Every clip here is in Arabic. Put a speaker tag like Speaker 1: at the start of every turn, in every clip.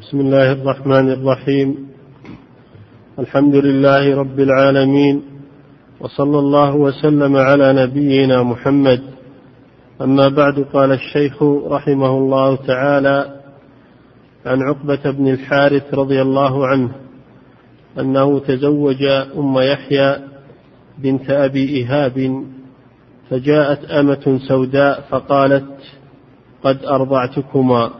Speaker 1: بسم الله الرحمن الرحيم. الحمد لله رب العالمين وصلى الله وسلم على نبينا محمد. أما بعد قال الشيخ رحمه الله تعالى عن عقبة بن الحارث رضي الله عنه أنه تزوج أم يحيى بنت أبي ايهاب فجاءت أمة سوداء فقالت قد أرضعتكما.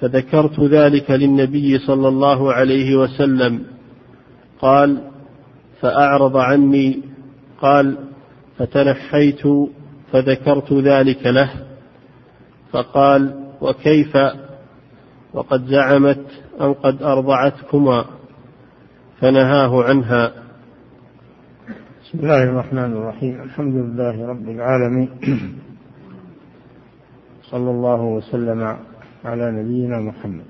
Speaker 1: فذكرت ذلك للنبي صلى الله عليه وسلم. قال فأعرض عني. قال فتنحيت فذكرت ذلك له. فقال وكيف؟ وقد زعمت أن قد أرضعتكما. فنهاه عنها.
Speaker 2: بسم الله الرحمن الرحيم. الحمد لله رب العالمين. صلى الله وسلم على نبينا محمد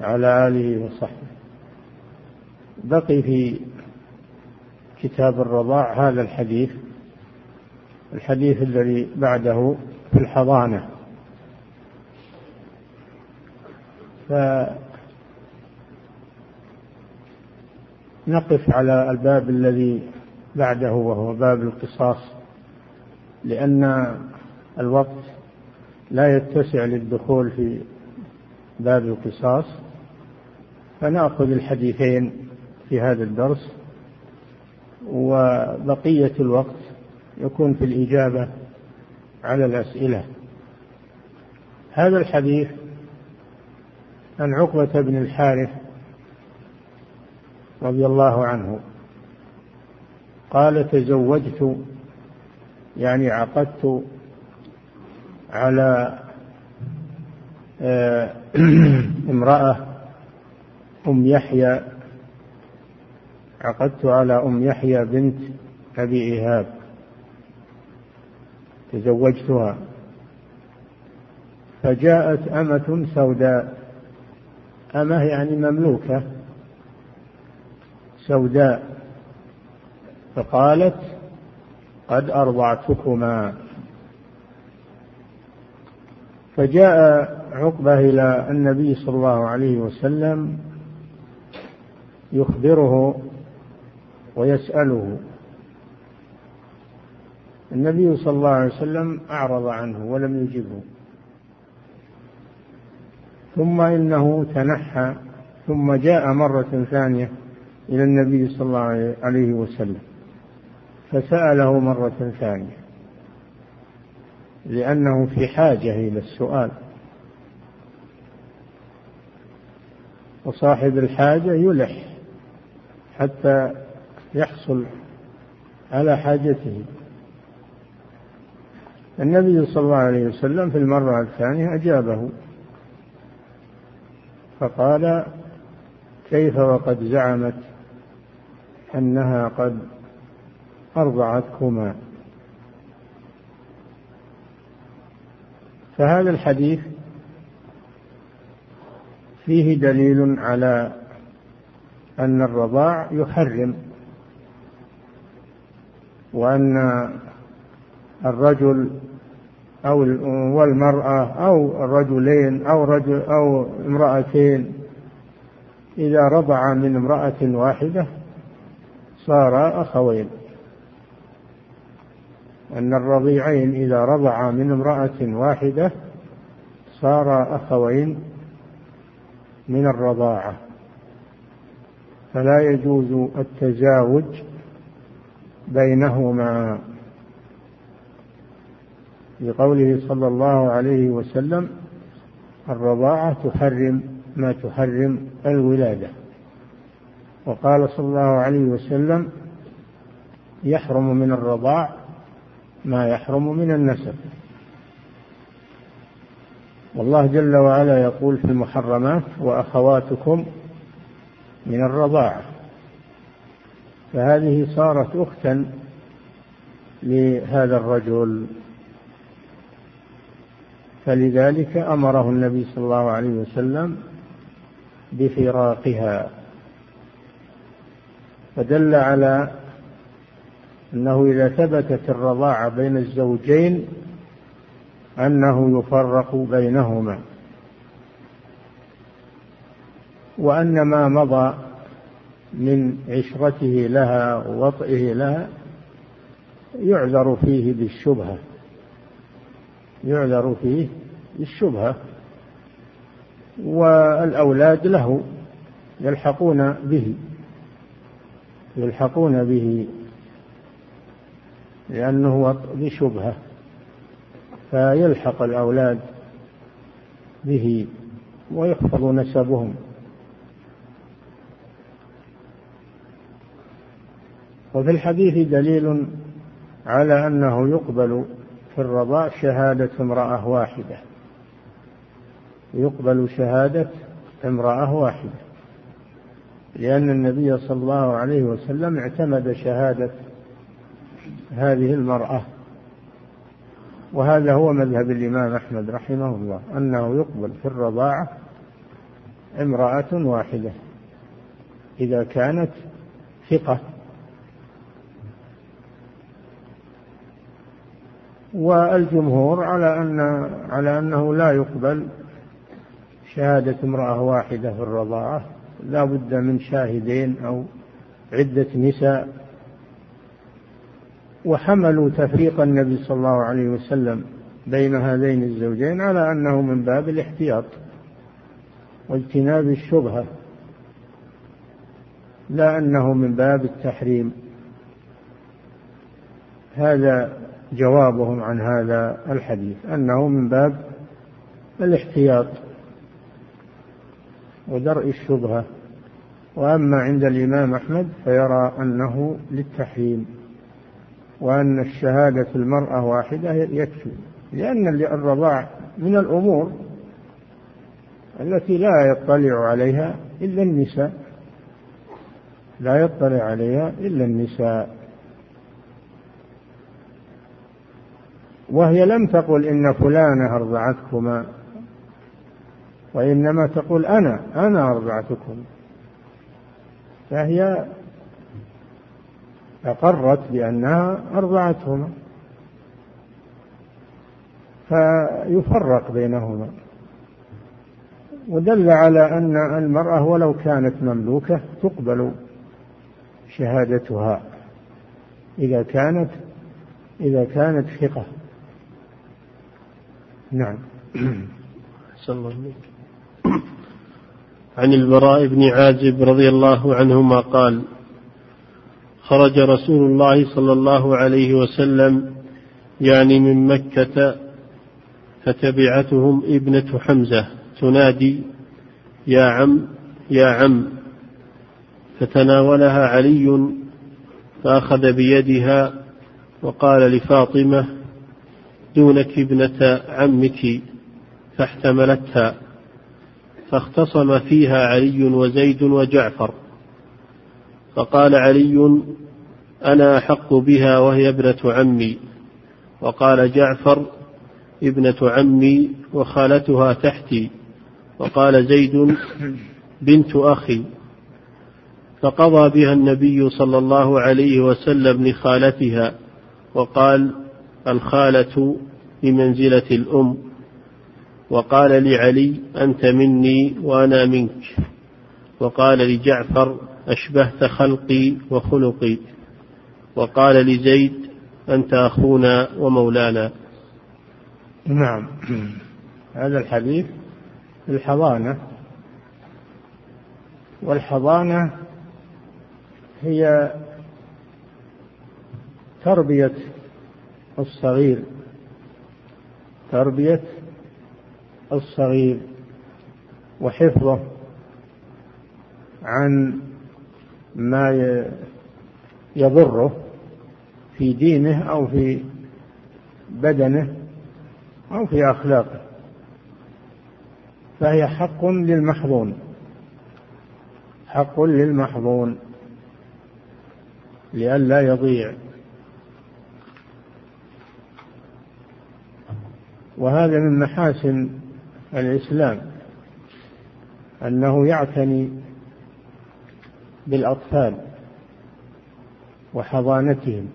Speaker 2: وعلى آله وصحبه. بقي في كتاب الرضاع هذا الحديث الحديث الذي بعده في الحضانة. فنقف على الباب الذي بعده وهو باب القصاص لأن الوقت لا يتسع للدخول في باب القصاص فنأخذ الحديثين في هذا الدرس. وبقية الوقت يكون في الإجابة على الأسئلة. هذا الحديث عن عقبة بن الحارث رضي الله عنه. قال تزوجت يعني عقدت على آه، امرأة أم يحيى. عقدت على أم يحيى بنت أبي إيهاب. تزوجتها. فجاءت أمة سوداء. أمة يعني مملوكة. سوداء. فقالت قد أرضعتكما. فجاء عقبة إلى النبي صلى الله عليه وسلم يخبره ويسأله. النبي صلى الله عليه وسلم أعرض عنه ولم يجبه. ثم إنه تنحى ثم جاء مرة ثانية إلى النبي صلى الله عليه وسلم فسأله مرة ثانية. لأنه في حاجة إلى السؤال. وصاحب الحاجة يلح حتى يحصل على حاجته. النبي صلى الله عليه وسلم في المرة الثانية أجابه. فقال كيف وقد زعمت أنها قد أرضعتكما؟ فهذا الحديث فيه دليل على أن الرضاع يحرم وأن الرجل أو والمرأة أو الرجلين أو رجل أو امرأتين إذا رضع من امرأة واحدة صارا أخوين. أن الرضيعين إذا رضعا من امرأة واحدة صارا أخوين من الرضاعة. فلا يجوز التزاوج بينهما. لقوله صلى الله عليه وسلم الرضاعة تحرم ما تحرم الولادة. وقال صلى الله عليه وسلم يحرم من الرضاع ما يحرم من النسب. والله جل وعلا يقول في المحرمات وأخواتكم من الرضاعة. فهذه صارت أختا لهذا الرجل. فلذلك أمره النبي صلى الله عليه وسلم بفراقها. فدل على أنه إذا ثبتت الرضاعة بين الزوجين أنه يفرق بينهما. وأن ما مضى من عشرته لها ووطئه لها يعذر فيه بالشبهة. يعذر فيه بالشبهة. والأولاد له يلحقون به يلحقون به لأنه بشبهة فيلحق الأولاد به ويحفظ نسبهم. وفي الحديث دليل على أنه يقبل في الرضاع شهادة امرأة واحدة. يقبل شهادة امرأة واحدة لأن النبي صلى الله عليه وسلم اعتمد شهادة هذه المرأة. وهذا هو مذهب الإمام أحمد رحمه الله أنه يقبل في الرضاعة امرأة واحدة إذا كانت ثقة. والجمهور على أن على أنه لا يقبل شهادة امرأة واحدة في الرضاعة لا بد من شاهدين أو عدة نساء. وحملوا تفريق النبي صلى الله عليه وسلم بين هذين الزوجين على أنه من باب الاحتياط واجتناب الشبهة لا أنه من باب التحريم. هذا جوابهم عن هذا الحديث أنه من باب الاحتياط ودرء الشبهة. وأما عند الإمام أحمد فيرى أنه للتحريم. وأن الشهادة المرأة واحدة يكفي لأن الرضاع من الأمور التي لا يطلع عليها إلا النساء لا يطلع عليها إلا النساء. وهي لم تقل إن فلانة أرضعتكما وإنما تقول أنا أنا أرضعتكم. فهي أقرت بأنها أرضعتهما. فيفرق بينهما. ودل على أن المرأة ولو كانت مملوكة تقبل شهادتها. إذا كانت إذا كانت ثقة. نعم.
Speaker 1: الله عن البراء بن عازب رضي الله عنهما قال خرج رسول الله صلى الله عليه وسلم يعني من مكة فتبعتهم ابنة حمزة تنادي يا عم يا عم. فتناولها علي فأخذ بيدها وقال لفاطمة دونك ابنة عمك. فاحتملتها فاختصم فيها علي وزيد وجعفر. فقال علي أنا احق بها وهي ابنة عمي. وقال جعفر ابنة عمي وخالتها تحتي. وقال زيد بنت أخي. فقضى بها النبي صلى الله عليه وسلم لخالتها. وقال الخالة بمنزله الأم. وقال لعلي أنت مني وأنا منك. وقال لجعفر أشبهت خلقي وخلقي. وقال لزيد أنت أخونا ومولانا.
Speaker 2: نعم. هذا الحديث الحضانة. والحضانة هي تربية الصغير. تربية الصغير. وحفظه عن ما يضره في دينه أو في بدنه أو في أخلاقه. فهي حق للمحظون. حق للمحظون. لئلا يضيع. وهذا من محاسن الإسلام أنه يعتني بالأطفال وحضانتهم.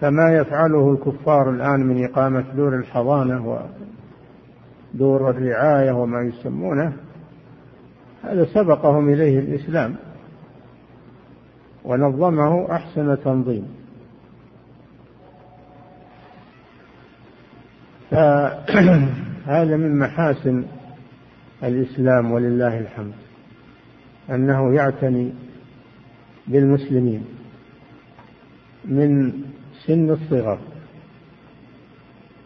Speaker 2: فما يفعله الكفار الآن من إقامة دور الحضانة دور الرعاية وما يسمونه هذا سبقهم إليه الإسلام ونظمه أحسن تنظيم. فهذا من محاسن الإسلام ولله الحمد أنه يعتني بالمسلمين من سن الصغر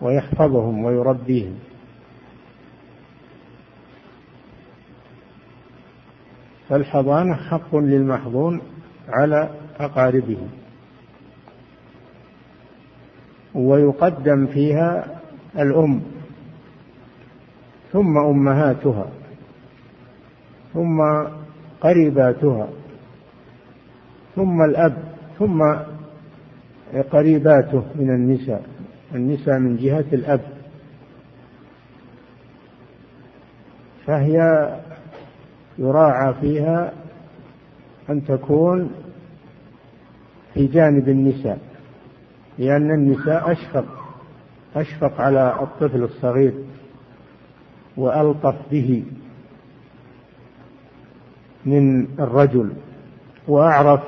Speaker 2: ويحفظهم ويربيهم. فالحضانة حق للمحظون على أقاربه ويقدم فيها الأم ثم أمهاتها ثم قريباتها ثم الأب ثم قريباته من النساء النساء من جهة الأب. فهي يراعى فيها أن تكون في جانب النساء لأن النساء أشفق أشفق على الطفل الصغير. وألطف به من الرجل وأعرف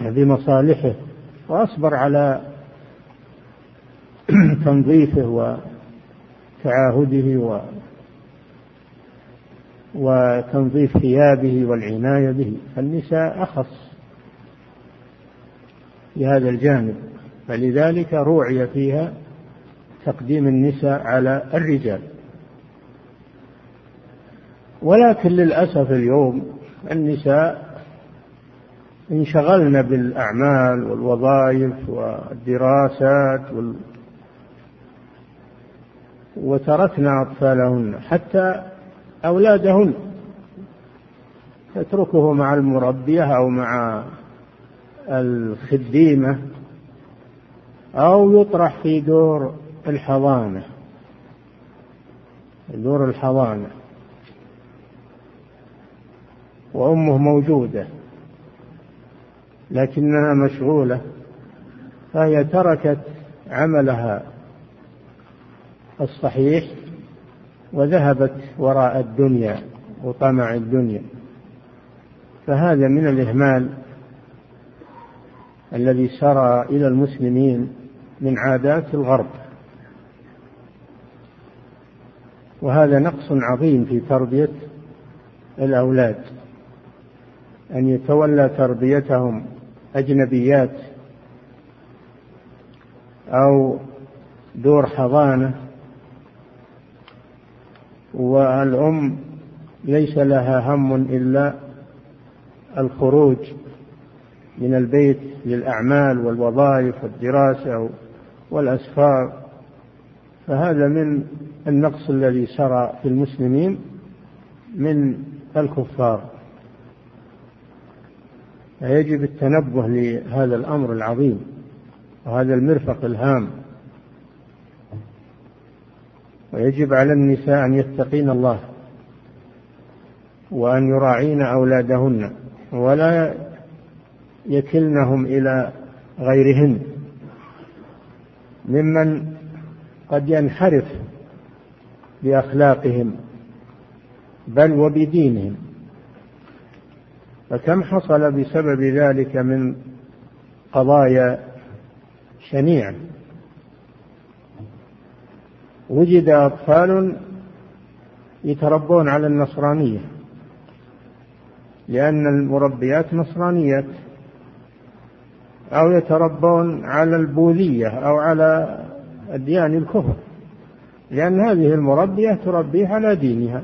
Speaker 2: بمصالحه وأصبر على تنظيفه وتعاهده و وتنظيف ثيابه والعناية به. النساء أخص في هذا الجانب فلذلك روعي فيها تقديم النساء على الرجال. ولكن للأسف اليوم النساء انشغلن بالأعمال والوظائف والدراسات وال... وتركنا أطفالهن حتى أولادهن. تتركه مع المربية أو مع الخديمة أو يطرح في دور الحضانة. دور الحضانة. وأمه موجودة لكنها مشغولة فهي تركت عملها الصحيح وذهبت وراء الدنيا وطمع الدنيا. فهذا من الإهمال الذي سرى إلى المسلمين من عادات الغرب. وهذا نقص عظيم في تربية الأولاد. أن يتولى تربيتهم أجنبيات أو دور حضانة والأم ليس لها هم إلا الخروج من البيت للأعمال والوظائف والدراسة والأسفار. فهذا من النقص الذي سرى في المسلمين من الكفار. فيجب التنبه لهذا الأمر العظيم وهذا المرفق الهام. ويجب على النساء أن يتقين الله وأن يراعين أولادهن ولا يكلنهم إلى غيرهن ممن قد ينحرف بأخلاقهم بل وبدينهم. فكم حصل بسبب ذلك من قضايا شنيعه وجد أطفال يتربون على النصرانية لأن المربيات نصرانيات أو يتربون على البوذيه أو على اديان الكفر لأن هذه المربية تربيه على دينها.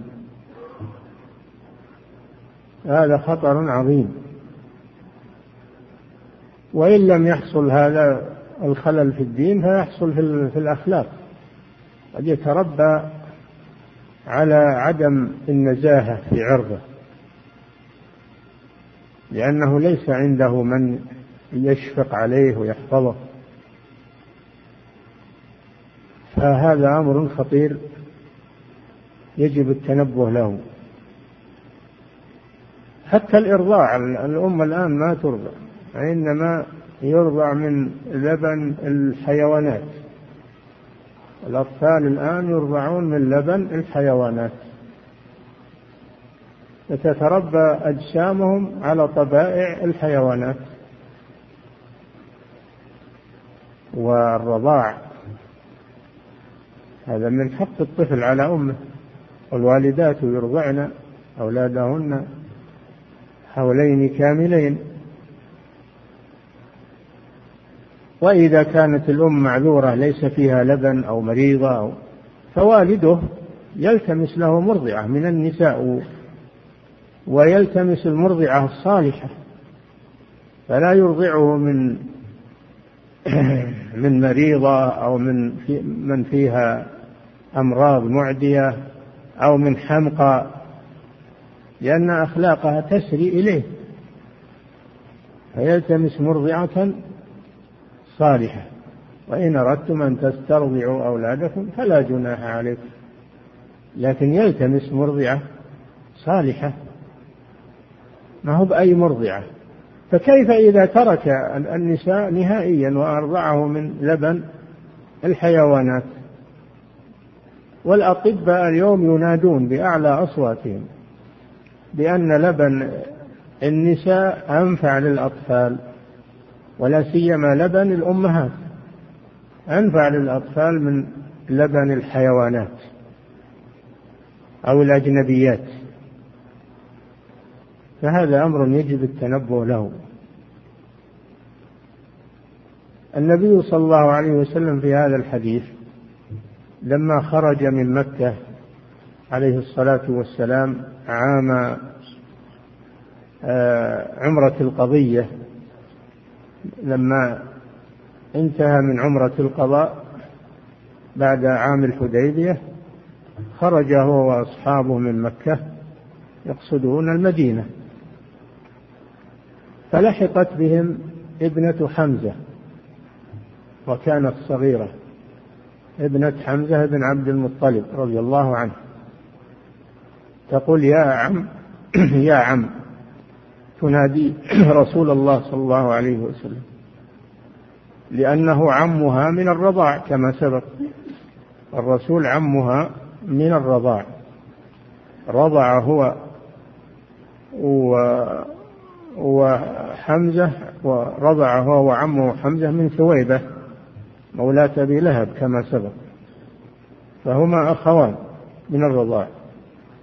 Speaker 2: هذا خطر عظيم. وإن لم يحصل هذا الخلل في الدين فيحصل في الأخلاق. قد يتربى على عدم النزاهة في عرضه. لأنه ليس عنده من يشفق عليه ويحفظه. فهذا أمر خطير يجب التنبه له. حتى الإرضاع الأم الآن ما ترضع إنما يرضع من لبن الحيوانات. الأطفال الآن يرضعون من لبن الحيوانات. فتتربى أجسامهم على طبائع الحيوانات. والرضاع هذا من حق الطفل على أمه. والوالدات يرضعن أولادهن حولين كاملين. وإذا كانت الأم معذورة ليس فيها لبن أو مريضة أو فوالده يلتمس له مرضعة من النساء ويلتمس المرضعة الصالحة فلا يرضعه من من مريضة أو من في من فيها أمراض معدية أو من حمقى. لأن أخلاقها تسري إليه. فيلتمس مرضعة صالحة. وإن أردتم أن تسترضعوا أولادكم فلا جناح عليكم. لكن يلتمس مرضعة صالحة. ما هو بأي مرضعة؟ فكيف إذا ترك النساء نهائيا وأرضعه من لبن الحيوانات؟ والأطباء اليوم ينادون بأعلى أصواتهم. بأن لبن النساء أنفع للأطفال ولا سيما لبن الأمهات. أنفع للأطفال من لبن الحيوانات أو الأجنبيات. فهذا أمر يجب التنبه له. النبي صلى الله عليه وسلم في هذا الحديث لما خرج من مكة عليه الصلاة والسلام عام آه، عمرة القضية. لما انتهى من عمرة القضاء بعد عام الحديبية خرج هو وأصحابه من مكة يقصدون المدينة. فلحقت بهم ابنة حمزة وكانت صغيرة. ابنة حمزة بن عبد المطلب رضي الله عنه. تقول يا عم يا عم تنادي رسول الله صلى الله عليه وسلم لأنه عمها من الرضاع كما سبق. الرسول عمها من الرضاع. رضع هو و وحمزة ورضع هو وعمه حمزة من ثويبة مولاة أبي لهب كما سبق. فهما أخوان من الرضاع.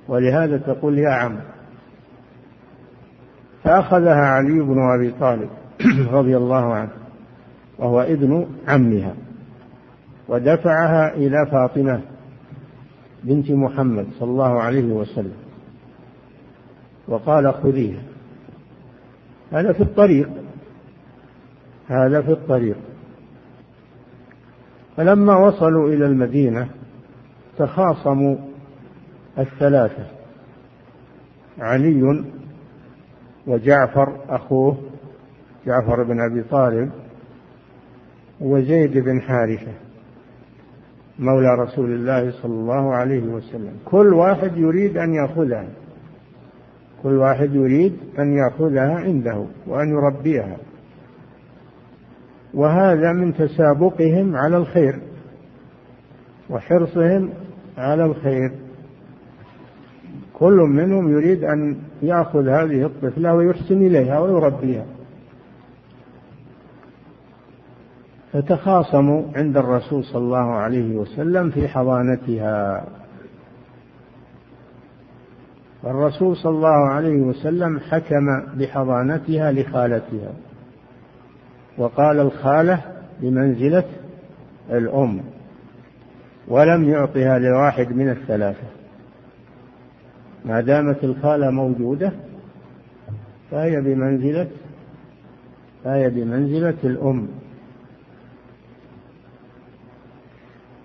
Speaker 2: ولهذا تقول يا عم فأخذها علي بن أبي طالب رضي الله عنه وهو ابن عمها ودفعها إلى فاطمة بنت محمد صلى الله عليه وسلم وقال خذيها. هذا في الطريق هذا في الطريق. فلما وصلوا إلى المدينة تخاصموا الثلاثة. علي وجعفر أخوه جعفر بن أبي طالب وزيد بن حارثة مولى رسول الله صلى الله عليه وسلم. كل واحد يريد أن يأخذها. كل واحد يريد أن يأخذها عنده وأن يربيها. وهذا من تسابقهم على الخير وحرصهم على الخير. كل منهم يريد أن يأخذ هذه الطفلة ويحسن إليها ويربيها. فتخاصموا عند الرسول صلى الله عليه وسلم في حضانتها. الرسول صلى الله عليه وسلم حكم بحضانتها لخالتها. وقال الخالة بمنزلة الأم ولم يعطها لواحد من الثلاثة. ما دامت الخالة موجودة فهي بمنزلة فهي بمنزلة الأم.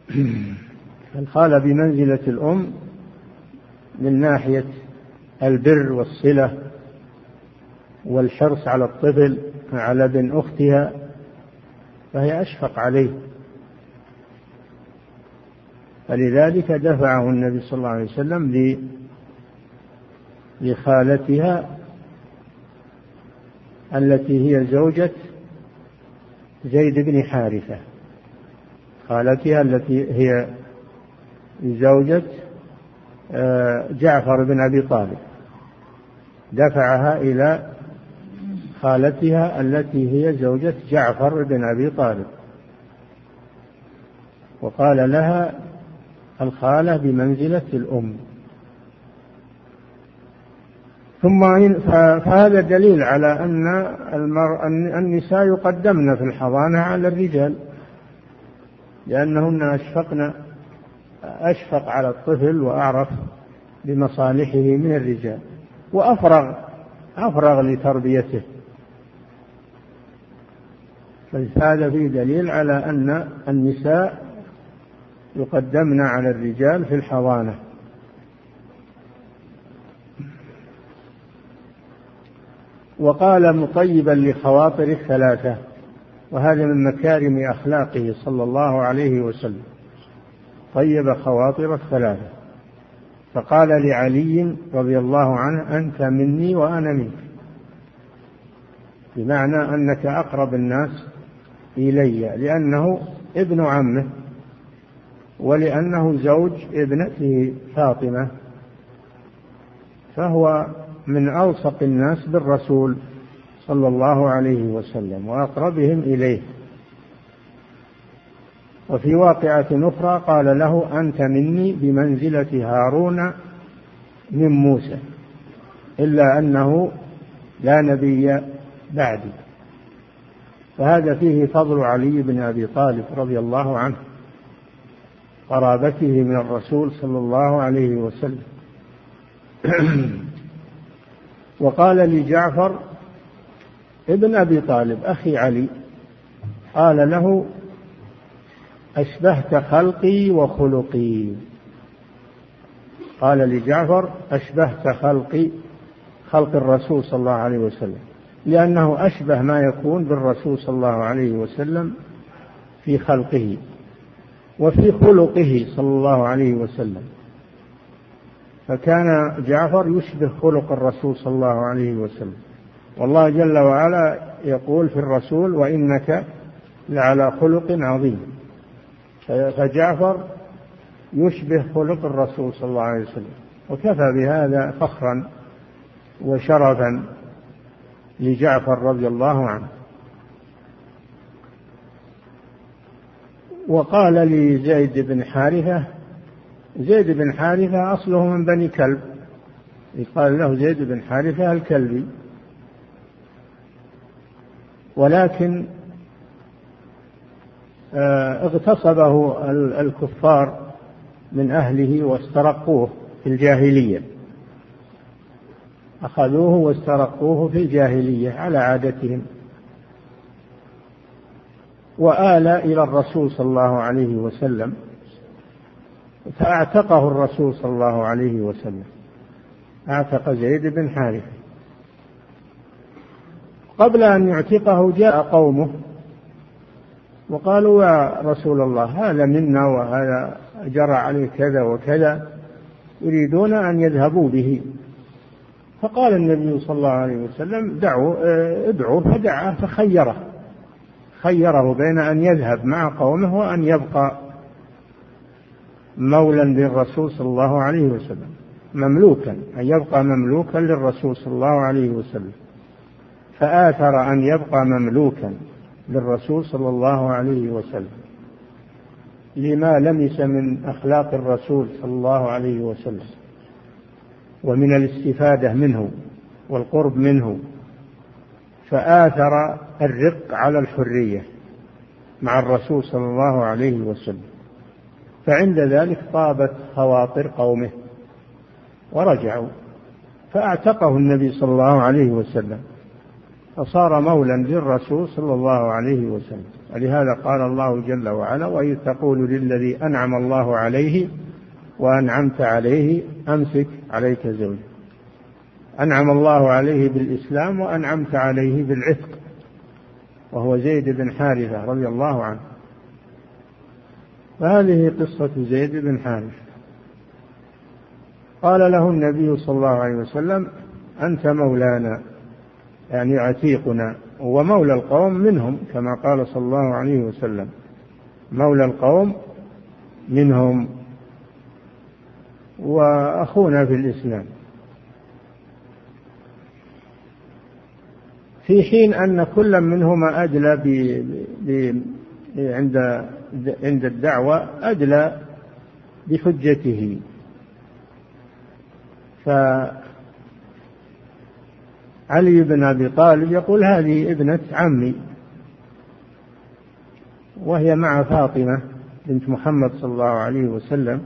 Speaker 2: الخالة بمنزلة الأم من ناحية البر والصلة والحرص على الطفل على ابن أختها فهي أشفق عليه. فلذلك دفعه النبي صلى الله عليه وسلم لخالتها التي هي زوجة زيد بن حارثة. خالتها التي هي زوجة آه، جعفر بن أبي طالب. دفعها إلى خالتها التي هي زوجة جعفر بن أبي طالب. وقال لها الخالة بمنزلة الأم. ثم فهذا دليل على أن المر... النساء يقدمن في الحضانة على الرجال لأنهن أشفقن أشفق على الطفل وأعرف بمصالحه من الرجال وأفرغ أفرغ لتربيته. فهذا فيه دليل على أن النساء يقدمن على الرجال في الحضانة. وقال مطيبا لخواطر الثلاثة وهذا من مكارم أخلاقه صلى الله عليه وسلم. طيب خواطر الثلاثة. فقال لعلي رضي الله عنه أنت مني وأنا منك. بمعنى أنك أقرب الناس إلي لأنه ابن عمه ولأنه زوج ابنته فاطمة. فهو من ألصق الناس بالرسول صلى الله عليه وسلم وأقربهم إليه. وفي واقعة أخرى قال له أنت مني بمنزلة هارون من موسى إلا أنه لا نبي بعدي. فهذا فيه فضل علي بن أبي طالب رضي الله عنه قرابته من الرسول صلى الله عليه وسلم. وقال لجعفر ابن أبي طالب أخي علي قال له أشبهت خلقي وخلقي. قال لجعفر أشبهت خلقي خلق الرسول صلى الله عليه وسلم. لأنه أشبه ما يكون بالرسول صلى الله عليه وسلم في خلقه وفي خلقه صلى الله عليه وسلم. فكان جعفر يشبه خلق الرسول صلى الله عليه وسلم. والله جل وعلا يقول في الرسول وإنك لعلى خلق عظيم. فجعفر يشبه خلق الرسول صلى الله عليه وسلم. وكفى بهذا فخرا وشرفا لجعفر رضي الله عنه. وقال لزيد بن حارثة زيد بن حارثة أصله من بني كلب. يقال له زيد بن حارثة الكلبي. ولكن آه، اغتصبه الكفار من أهله واسترقوه في الجاهلية. أخذوه واسترقوه في الجاهلية على عادتهم. وآل إلى الرسول صلى الله عليه وسلم. فأعتقه الرسول صلى الله عليه وسلم. أعتق زيد بن حارثة. قبل أن يعتقه جاء قومه وقالوا يا رسول الله هذا منا وهذا جرى عليه كذا وكذا يريدون أن يذهبوا به. فقال النبي صلى الله عليه وسلم دعوا ادعوا فدعا فخيره. خيره بين أن يذهب مع قومه وأن يبقى. مولا للرسول صلى الله عليه وسلم مملوكا أن يبقى مملوكا للرسول صلى الله عليه وسلم. فآثر أن يبقى مملوكا للرسول صلى الله عليه وسلم. لما لمس من أخلاق الرسول صلى الله عليه وسلم ومن الاستفادة منه والقرب منه فآثر الرق على الحرية مع الرسول صلى الله عليه وسلم. فعند ذلك طابت خواطر قومه ورجعوا فأعتقه النبي صلى الله عليه وسلم فصار مولا للرسول صلى الله عليه وسلم. ولهذا قال الله جل وعلا وإذ تقول للذي أنعم الله عليه وأنعمت عليه أمسك عليك زوجك أنعم الله عليه بالإسلام وأنعمت عليه بالعتق وهو زيد بن حارثة رضي الله عنه. فهذه قصة زيد بن حارثة قال له النبي صلى الله عليه وسلم أنت مولانا يعني عتيقنا ومولى القوم منهم كما قال صلى الله عليه وسلم مولى القوم منهم وأخونا في الإسلام في حين أن كل منهما أدلى. عند عند الدعوة أدلى بحجته. فعلي بن أبي طالب يقول هذه ابنة عمي وهي مع فاطمة بنت محمد صلى الله عليه وسلم.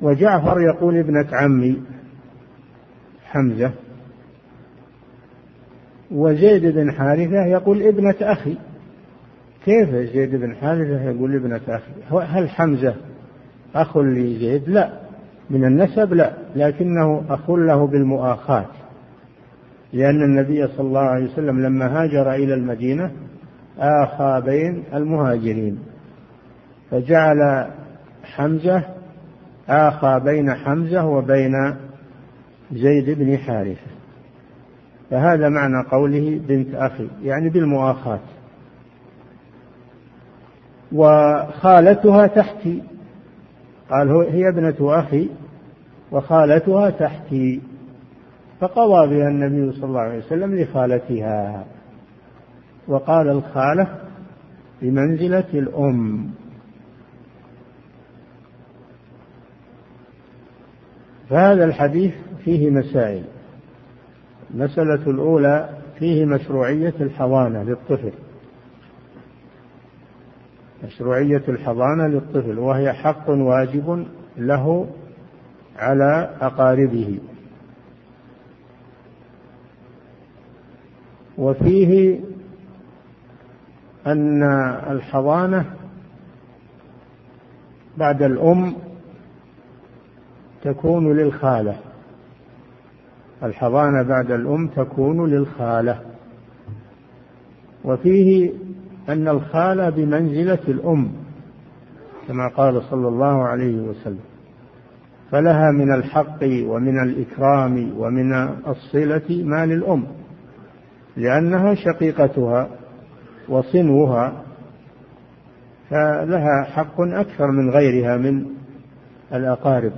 Speaker 2: وجعفر يقول ابنة عمي حمزة. وزيد بن حارثة يقول ابنة أخي. كيف زيد بن حارثة يقول ابنة أخي هل حمزة أخ لزيد؟ لا. من النسب لا لكنه أخ له بالمؤاخاة. لأن النبي صلى الله عليه وسلم لما هاجر إلى المدينة آخى بين المهاجرين فجعل حمزة آخى بين حمزة وبين زيد بن حارثة. فهذا معنى قوله بنت أخي يعني بالمؤاخاة. وخالتها تحتي قال هي ابنة أخي وخالتها تحتي فقضى بها النبي صلى الله عليه وسلم لخالتها. وقال الخالة بمنزلة الأم. فهذا الحديث فيه مسائل. المسألة الأولى فيه مشروعية الحضانة للطفل. مشروعية الحضانة للطفل وهي حق واجب له على أقاربه. وفيه أن الحضانة بعد الأم تكون للخالة. الحضانة بعد الأم تكون للخالة. وفيه أن الخالة بمنزلة الأم كما قال صلى الله عليه وسلم. فلها من الحق ومن الإكرام ومن الصلة ما للأم لأنها شقيقتها وصنوها فلها حق أكثر من غيرها من الأقارب.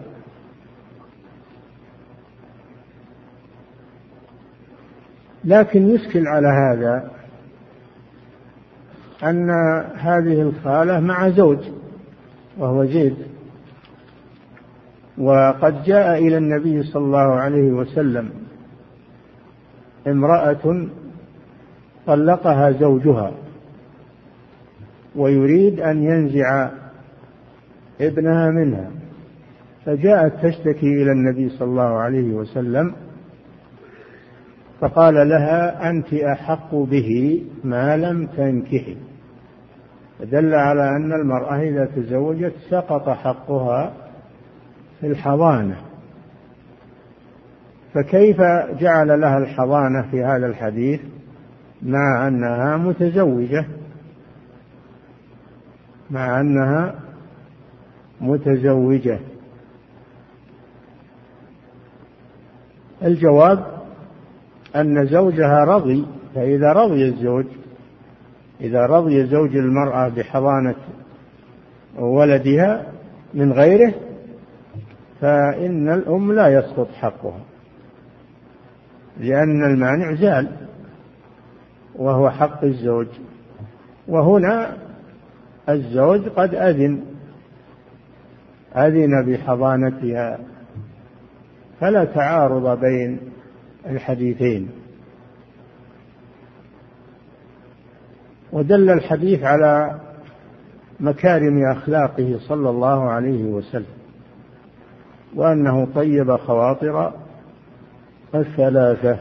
Speaker 2: لكن يشكل على هذا أن هذه الخالة مع زوج وهو زيد. وقد جاء إلى النبي صلى الله عليه وسلم امرأة طلقها زوجها ويريد أن ينزع ابنها منها. فجاءت تشتكي إلى النبي صلى الله عليه وسلم فقال لها أنت أحق به ما لم تنكحي. فدل على أن المرأة إذا تزوجت سقط حقها في الحضانة. فكيف جعل لها الحضانة في هذا الحديث مع أنها متزوجة؟ مع أنها متزوجة. الجواب أن زوجها رضي فإذا رضي الزوج إذا رضي زوج المرأة بحضانة ولدها من غيره فإن الأم لا يسقط حقها لأن المانع زال وهو حق الزوج. وهنا الزوج قد أذن أذن بحضانتها فلا تعارض بين الحديثين. ودل الحديث على مكارم أخلاقه صلى الله عليه وسلم وأنه طيب خواطر الثلاثة.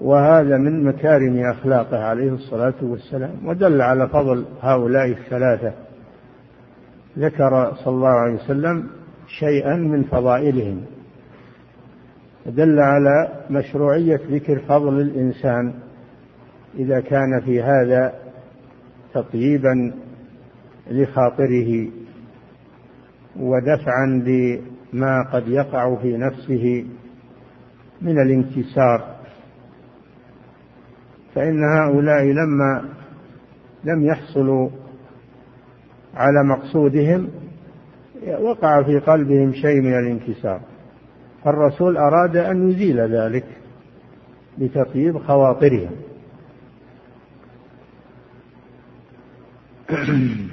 Speaker 2: وهذا من مكارم أخلاقه عليه الصلاة والسلام. ودل على فضل هؤلاء الثلاثة. ذكر صلى الله عليه وسلم شيئا من فضائلهم. دل على مشروعية ذكر فضل الإنسان إذا كان في هذا تطييبا لخاطره ودفعا لما قد يقع في نفسه من الانكسار. فإن هؤلاء لما لم يحصلوا على مقصودهم وقع في قلبهم شيء من الانكسار. فالرسول أراد أن يزيل ذلك بتطيب خواطرهم.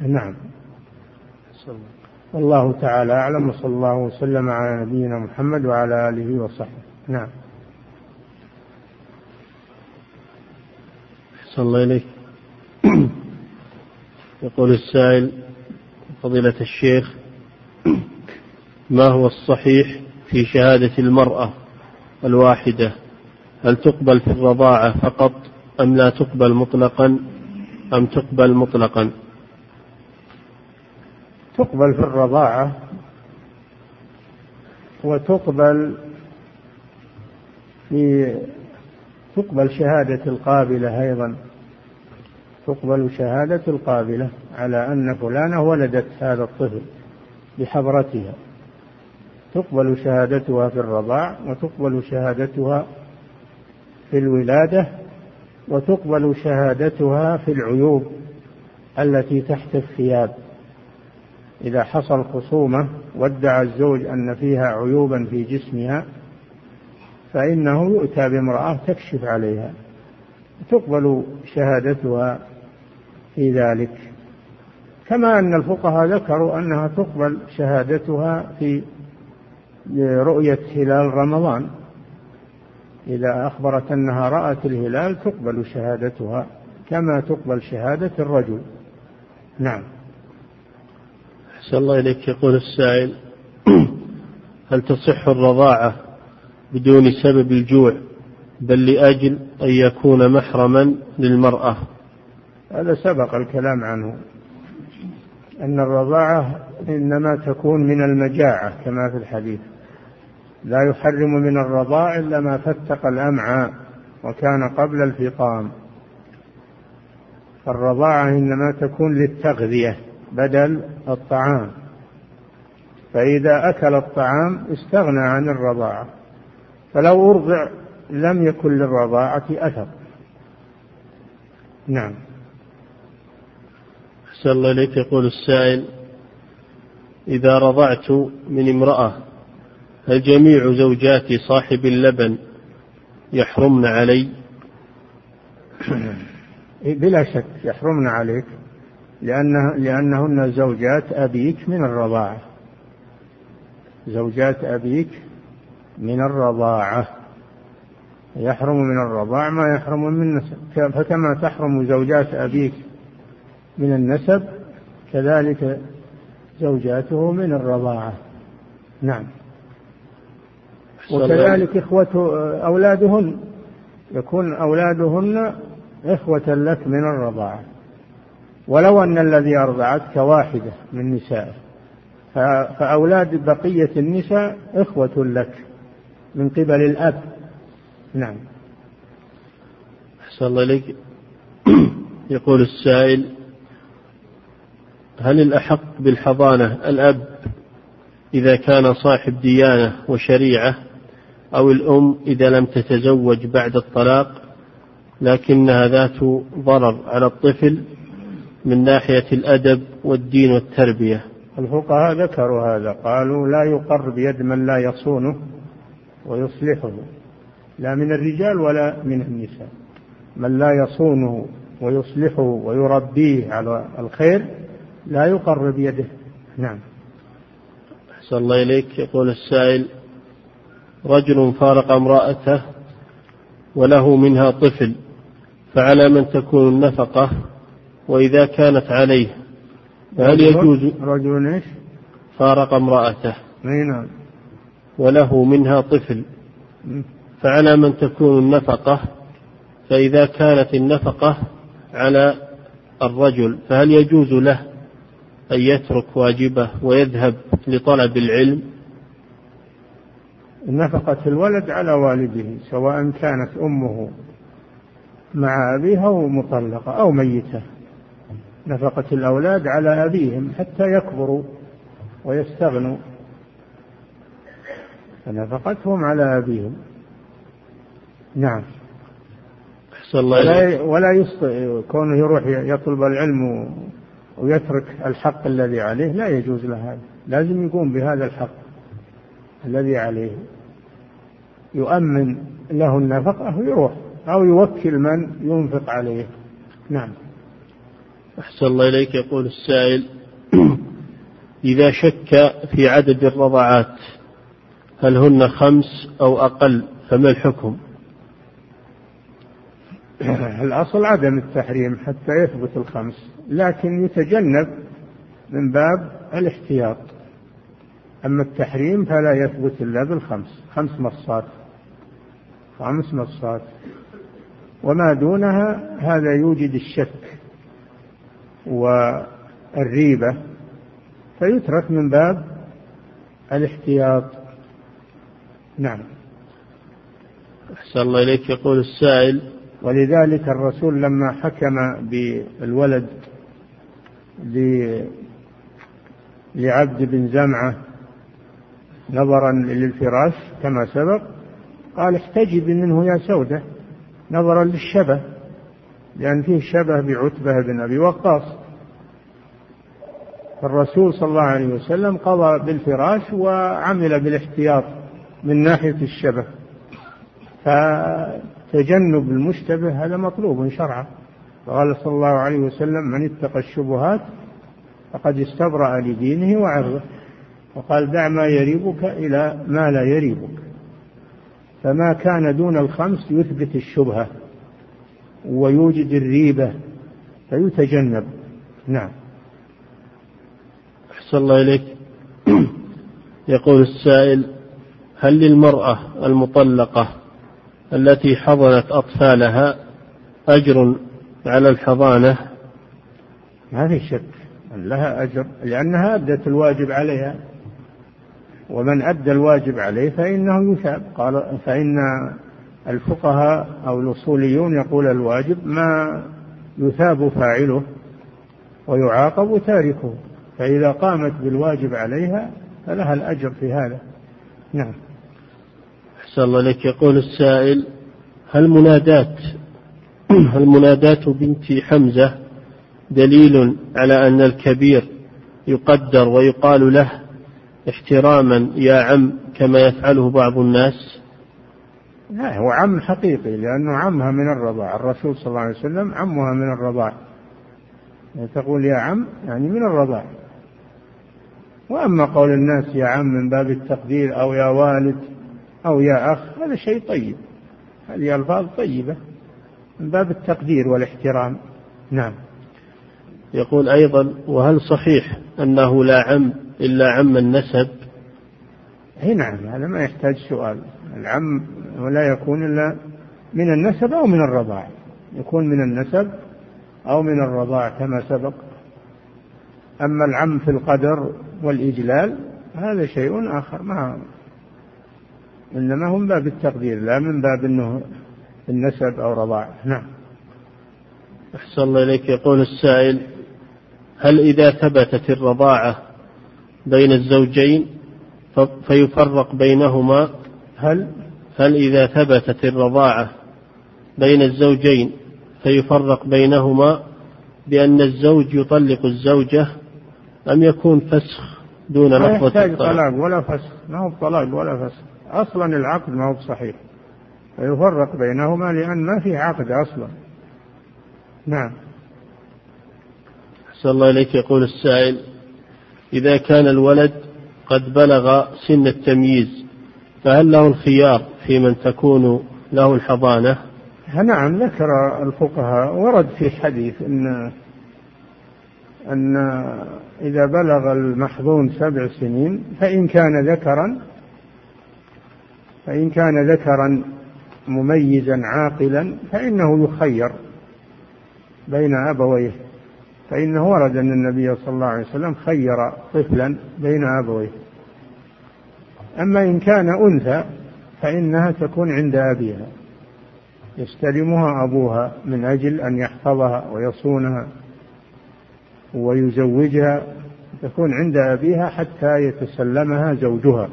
Speaker 2: نعم. والله تعالى أعلم وصلى الله وسلم على نبينا محمد وعلى آله وصحبه. نعم.
Speaker 1: أحسن الله إليك. يقول السائل فضيلة الشيخ ما هو الصحيح في شهادة المرأة الواحدة هل تقبل في الرضاعة فقط أم لا تقبل مطلقا؟ أم تقبل مطلقا؟
Speaker 2: تقبل في الرضاعة وتقبل في تقبل شهادة القابلة أيضا. تقبل شهادة القابلة على أن فلانة ولدت هذا الطفل بحضرتها. تقبل شهادتها في الرضاع وتقبل شهادتها في الولادة وتقبل شهادتها في العيوب التي تحت الثياب. إذا حصل خصومة وادعى الزوج أن فيها عيوبا في جسمها فإنه يؤتى بامرأة تكشف عليها. تقبل شهادتها في ذلك. كما أن الفقهاء ذكروا أنها تقبل شهادتها في رؤية هلال رمضان. إذا أخبرت أنها رأت الهلال تقبل شهادتها كما تقبل شهادة الرجل. نعم.
Speaker 1: أحسن الله إليك. يقول السائل هل تصح الرضاعة بدون سبب الجوع بل لأجل أن يكون محرما للمرأة؟
Speaker 2: هذا سبق الكلام عنه. أن الرضاعة إنما تكون من المجاعة كما في الحديث. لا يحرم من الرضاع إلا ما فتق الأمعاء وكان قبل الفطام فالرضاعة إنما تكون للتغذية بدل الطعام. فإذا أكل الطعام استغنى عن الرضاعة. فلو أرضع لم يكن للرضاعة أثر. نعم.
Speaker 1: أحسن الله إليك. يقول السائل إذا رضعت من امرأة هل جميع زوجات صاحب اللبن يحرمن علي.
Speaker 2: بلا شك يحرمن عليك لأنه لأنهن زوجات أبيك من الرضاعة. زوجات أبيك من الرضاعة. يحرم من الرضاع ما يحرم من النسب. فكما تحرم زوجات أبيك من النسب كذلك زوجاته من الرضاعة. نعم. وكذلك إخوة أولادهن يكون أولادهن إخوة لك من الرضاعة. ولو أن الذي أرضعتك واحدة من نسائه فأولاد بقية النساء إخوة لك من قبل الأب. نعم.
Speaker 1: أحسن الله إليك. يقول السائل هل الأحق بالحضانة الأب إذا كان صاحب ديانة وشريعة؟ أو الأم إذا لم تتزوج بعد الطلاق لكنها ذات ضرر على الطفل من ناحية الأدب والدين والتربية.
Speaker 2: الفقهاء ذكروا هذا قالوا لا يقر بيد من لا يصونه ويصلحه لا من الرجال ولا من النساء. من لا يصونه ويصلحه ويربيه على الخير لا يقر بيده. نعم.
Speaker 1: أحسن الله إليك. يقول السائل رجل فارق امرأته وله منها طفل فعلى من تكون النفقة وإذا كانت عليه فهل يجوز
Speaker 2: رجل إيش؟
Speaker 1: فارق امرأته؟
Speaker 2: نعم.
Speaker 1: وله منها طفل فعلى من تكون النفقة فإذا كانت النفقة على الرجل فهل يجوز له أن يترك واجبه ويذهب لطلب العلم؟
Speaker 2: نفقة الولد على والده سواء كانت أمه مع أبيها أو مطلقة أو ميتة. نفقة الأولاد على أبيهم حتى يكبروا ويستغنوا. فنفقتهم على أبيهم. نعم. الله ولا, ولا يسطئ كونه يروح يطلب العلم ويترك الحق الذي عليه لا يجوز له هذا. لازم يقوم بهذا الحق الذي عليه. يؤمن له النفقة ويروح أو يوكل من ينفق عليه. نعم.
Speaker 1: أحسن الله إليك يقول السائل إذا شك في عدد الرضعات هل هن خمس أو أقل؟ فما الحكم؟
Speaker 2: الأصل عدم التحريم حتى يثبت الخمس لكن يتجنب من باب الاحتياط. أما التحريم فلا يثبت إلا بالخمس خمس مصات. خمس مصات وما دونها هذا يوجد الشك والريبة فيترك من باب الاحتياط. نعم.
Speaker 1: أحسن الله إليك. يقول السائل
Speaker 2: ولذلك الرسول لما حكم بالولد لعبد بن زمعة نظرا للفراش كما سبق قال احتجبي منه يا سودة نظرا للشبه لأن فيه شبه بعتبة بن أبي وقاص. فالرسول صلى الله عليه وسلم قضى بالفراش وعمل بالاحتياط من ناحية الشبه. فتجنب المشتبه هذا مطلوب شرعا. قال صلى الله عليه وسلم من اتقى الشبهات فقد استبرأ لدينه وعرضه. وقال دع ما يريبك إلى ما لا يريبك. فما كان دون الخمس يثبت الشبهة ويوجد الريبة فيتجنب. نعم.
Speaker 1: أحسن الله إليك. يقول السائل هل للمرأة المطلقة التي حضنت أطفالها أجر على الحضانة؟
Speaker 2: ما في شك لها أجر لأنها أدت الواجب عليها. ومن أدى الواجب عليه فإنه يثاب. قال فإن الفقهاء أو الأصوليون يقول الواجب ما يثاب فاعله ويعاقب تاركه فإذا قامت بالواجب عليها فلها الأجر في هذا. نعم.
Speaker 1: أحسن الله لك يقول السائل هل منادات هل منادات بنت حمزة دليل على أن الكبير يقدر ويقال له احتراما يا عم كما يفعله بعض الناس؟
Speaker 2: لا هو عم حقيقي لأنه عمها من الرضاع. الرسول صلى الله عليه وسلم عمها من الرضاع. تقول يا عم يعني من الرضاع. وأما قول الناس يا عم من باب التقدير أو يا والد أو يا أخ هذا شيء طيب. هذه ألفاظ طيبة من باب التقدير والاحترام. نعم.
Speaker 1: يقول أيضا وهل صحيح أنه لا عم إلا عم النسب.
Speaker 2: أي نعم هذا ما يحتاج سؤال. العم ولا يكون إلا من النسب أو من الرضاع. يكون من النسب أو من الرضاع كما سبق. أما العم في القدر والإجلال هذا شيء آخر ما إنما هو من باب التقدير لا من باب أنه النسب أو رضاع. نعم.
Speaker 1: أحسن الله إليك. يقول السائل هل إذا ثبتت الرضاعة بين الزوجين فيفرق بينهما
Speaker 2: هل؟
Speaker 1: هل إذا ثبتت الرضاعة بين الزوجين فيفرق بينهما بأن الزوج يطلق الزوجة أم يكون فسخ دون لفظة
Speaker 2: الطلاق؟ طلاق ولا فسخ. ما هو طلاق ولا فسخ. أصلا العقد ما هو صحيح فيفرق بينهما لأن ما في عقد أصلا. نعم.
Speaker 1: أحسن الله إليك يقول السائل إذا كان الولد قد بلغ سن التمييز فهل له الخيار في من تكون له الحضانة؟
Speaker 2: نعم ذكر الفقهاء ورد في حديث أن أن إذا بلغ المحظون سبع سنين فإن كان ذكرا فإن كان ذكرا مميزا عاقلا فإنه يخير بين أبويه فإنه ورد أن النبي صلى الله عليه وسلم خير طفلا بين أبويه. أما إن كان أنثى فإنها تكون عند أبيها يستلمها أبوها من أجل أن يحفظها ويصونها ويزوجها تكون عند أبيها حتى يتسلمها زوجها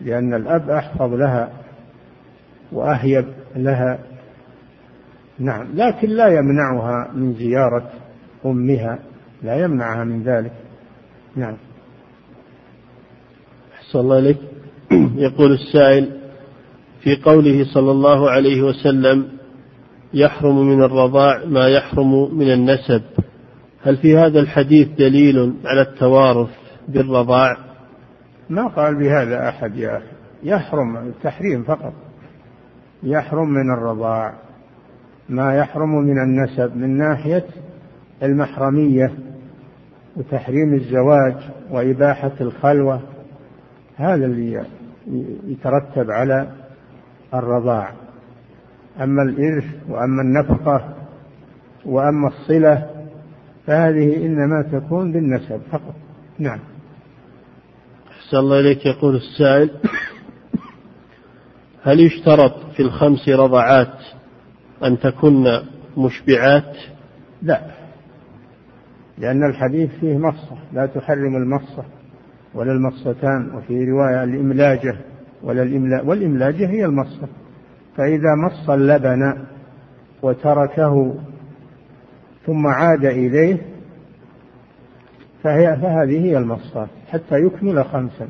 Speaker 2: لأن الأب أحفظ لها وأهيب لها. نعم لكن لا يمنعها من زيارة أمها لا يمنعها من ذلك. نعم.
Speaker 1: أحسن الله إليك. يقول السائل في قوله صلى الله عليه وسلم يحرم من الرضاع ما يحرم من النسب. هل في هذا الحديث دليل على التوارث بالرضاع؟
Speaker 2: ما قال بهذا أحد يا أخي. يحرم التحريم فقط. يحرم من الرضاع ما يحرم من النسب من ناحية المحرمية وتحريم الزواج وإباحة الخلوة هذا اللي يترتب على الرضاع. أما الإرث وأما النفقة وأما الصلة فهذه إنما تكون بالنسب فقط. نعم.
Speaker 1: أحسن الله إليك. يقول السائل هل يشترط في الخمس رضعات أن تكن مشبعات؟
Speaker 2: لا. لأن الحديث فيه مصة لا تحرم المصة ولا المصتان وفي رواية الإملاجة ولا الإملا والإملاجة هي المصة فإذا مص اللبن وتركه ثم عاد إليه فهي فهذه هي المصات حتى يكمل خمسا.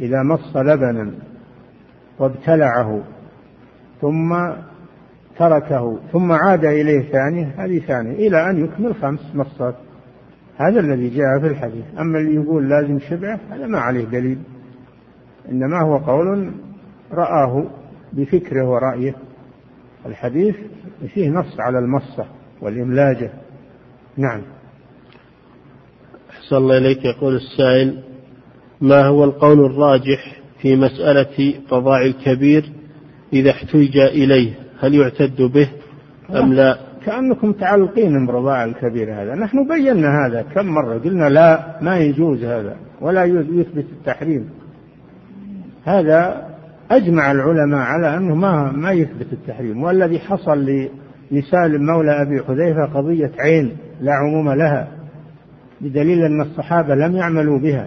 Speaker 2: إذا مص لبنا وابتلعه ثم تركه ثم عاد إليه ثانية هذه ثانية إلى أن يكمل خمس مصات هذا الذي جاء في الحديث. أما اللي يقول لازم شبعة هذا ما عليه دليل. إنما هو قول رآه بفكره ورأيه. الحديث فيه نص على المصة والإملاجة. نعم.
Speaker 1: أحسن الله إليك. يقول السائل ما هو القول الراجح في مسألة قضاء الكبير إذا احتج إليه؟ هل يعتد به أم لا؟
Speaker 2: كأنكم تعلقين برضاع الكبير هذا. نحن بينا هذا كم مرة. قلنا لا ما يجوز هذا ولا يثبت التحريم. هذا أجمع العلماء على أنه ما ما يثبت التحريم. والذي حصل لسالم مولى أبي حذيفة قضية عين لا عموم لها بدليل أن الصحابة لم يعملوا بها.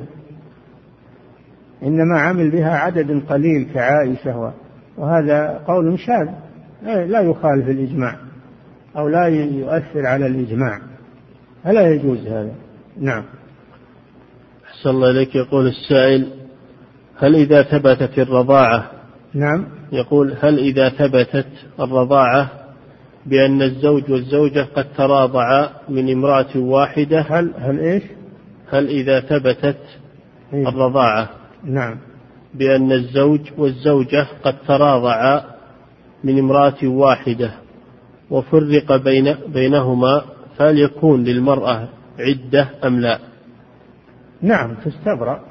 Speaker 2: إنما عمل بها عدد قليل كعائشة وهذا قول شاذ. لا يخالف الإجماع أو لا يؤثر على الإجماع. فلا يجوز هذا؟ نعم.
Speaker 1: أحسن الله إليك. يقول السائل هل إذا ثبتت الرضاعة؟
Speaker 2: نعم.
Speaker 1: يقول هل إذا ثبتت الرضاعة بأن الزوج والزوجة قد تراضعا من امرأة واحدة؟
Speaker 2: هل هل إيش؟
Speaker 1: هل إذا ثبتت إيه؟ الرضاعة؟
Speaker 2: نعم.
Speaker 1: بأن الزوج والزوجة قد تراضعا من امرأة واحدة وفرق بين بينهما فهل يكون للمرأة عدة أم لا؟
Speaker 2: نعم تستبرأ.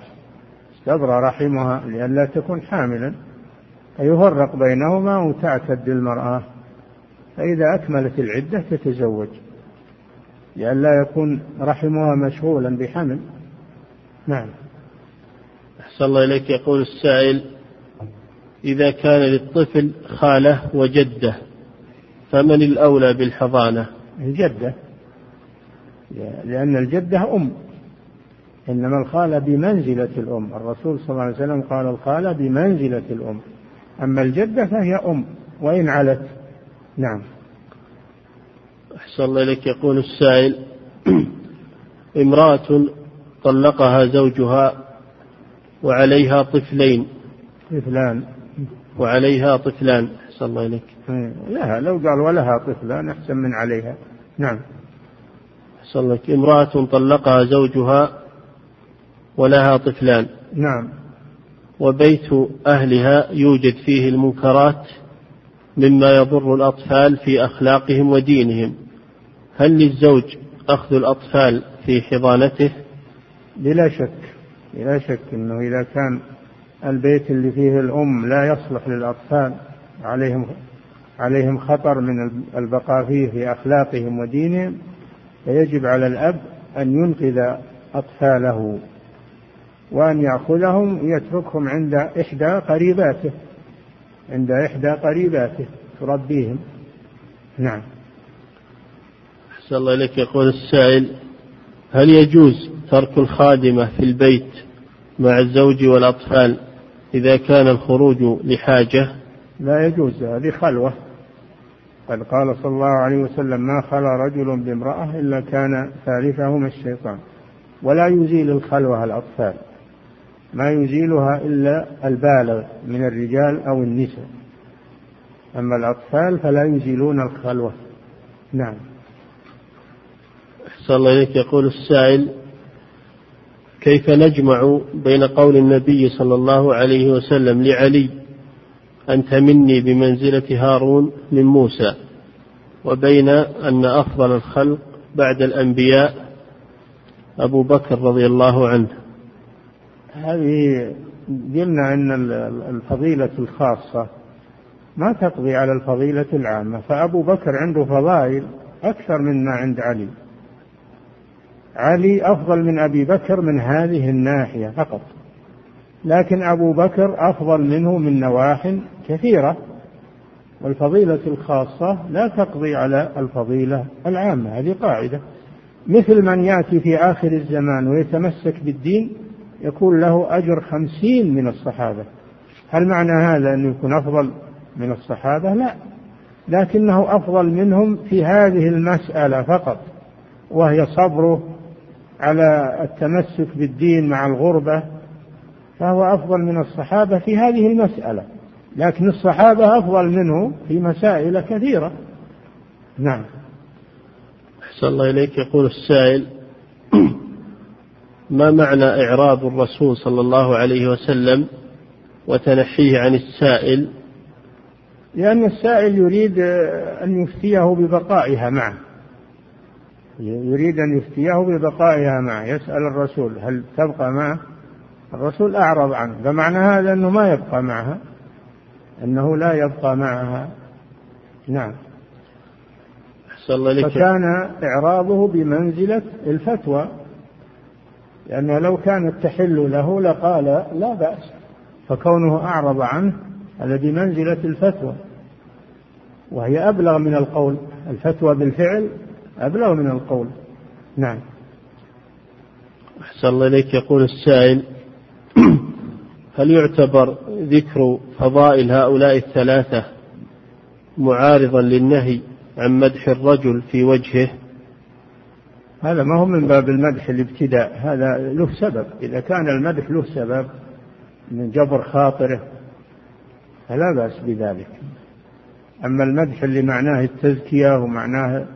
Speaker 2: تستبرأ رحمها لئلا تكون حاملا. فيفرق بينهما وتعتد المرأة. فإذا أكملت العدة تتزوج. لئلا يكون رحمها مشغولا بحمل. نعم.
Speaker 1: أحسن الله إليك. يقول السائل إذا كان للطفل خالة وجدة فمن الأولى بالحضانة؟
Speaker 2: الجدة. لأن الجدة أم. إنما الخالة بمنزلة الأم. الرسول صلى الله عليه وسلم قال الخالة بمنزلة الأم. أما الجدة فهي أم وإن علت. نعم.
Speaker 1: أحسن الله إليك. يقول السائل امرأة طلقها زوجها وعليها طفلين.
Speaker 2: طفلان.
Speaker 1: وعليها طفلان. أحسن الله إليك.
Speaker 2: إيه، لها لو قال ولها طفلان أحسن من عليها. نعم.
Speaker 1: أحسن الله امرأة طلقها زوجها ولها طفلان.
Speaker 2: نعم.
Speaker 1: وبيت أهلها يوجد فيه المنكرات مما يضر الأطفال في أخلاقهم ودينهم. هل للزوج أخذ الأطفال في حضانته؟
Speaker 2: بلا شك بلا شك أنه إذا كان البيت اللي فيه الأم لا يصلح للأطفال. عليهم عليهم خطر من البقاء فيه في أخلاقهم ودينهم. فيجب على الأب أن ينقذ أطفاله وأن يأخذهم ويتركهم عند إحدى قريباته. عند إحدى قريباته تربيهم. نعم.
Speaker 1: أحسن الله إليك. يقول السائل هل يجوز ترك الخادمة في البيت مع الزوج والأطفال؟ إذا كان الخروج لحاجة
Speaker 2: لا يجوز هذه خلوة. قد قال صلى الله عليه وسلم ما خلا رجل بامرأة إلا كان ثالثهما الشيطان. ولا يزيل الخلوة الأطفال ما يزيلها إلا البالغ من الرجال أو النساء. أما الأطفال فلا يزيلون الخلوة. نعم.
Speaker 1: أحسن الله إليك. يقول السائل كيف نجمع بين قول النبي صلى الله عليه وسلم لعلي أنت مني بمنزلة هارون من موسى وبين أن أفضل الخلق بعد الأنبياء أبو بكر رضي الله عنه.
Speaker 2: هذه قلنا أن الفضيلة الخاصة ما تقضي على الفضيلة العامة فأبو بكر عنده فضائل أكثر مما عند علي. علي أفضل من أبي بكر من هذه الناحية فقط. لكن أبو بكر أفضل منه من نواح كثيرة. والفضيلة الخاصة لا تقضي على الفضيلة العامة هذه قاعدة. مثل من يأتي في آخر الزمان ويتمسك بالدين يكون له أجر خمسين من الصحابة. هل معنى هذا أنه يكون أفضل من الصحابة؟ لا. لكنه أفضل منهم في هذه المسألة فقط وهي صبره على التمسك بالدين مع الغربة فهو أفضل من الصحابة في هذه المسألة. لكن الصحابة أفضل منه في مسائل كثيرة. نعم.
Speaker 1: أحسن الله إليك. يقول السائل ما معنى إعراض الرسول صلى الله عليه وسلم وتنحيه عن السائل؟
Speaker 2: لأن السائل يريد أن يفتيه ببقائها معه. يريد أن يفتيه ببقائها معه يسأل الرسول هل تبقى معه؟ الرسول أعرض عنه فمعنى هذا أنه ما يبقى معها أنه لا يبقى معها. نعم. الله فكان إعراضه بمنزلة الفتوى لأنه لو كانت تحل له لقال لا بأس فكونه أعرض عنه هذا بمنزلة الفتوى. وهي أبلغ من القول الفتوى بالفعل أبلغ من القول. نعم.
Speaker 1: أحسن الله إليك. يقول السائل هل يعتبر ذكر فضائل هؤلاء الثلاثة معارضا للنهي عن مدح الرجل في وجهه؟
Speaker 2: هذا ما هو من باب المدح الابتداء. هذا له سبب. إذا كان المدح له سبب من جبر خاطره فلا بأس بذلك. أما المدح اللي معناه التزكية ومعناه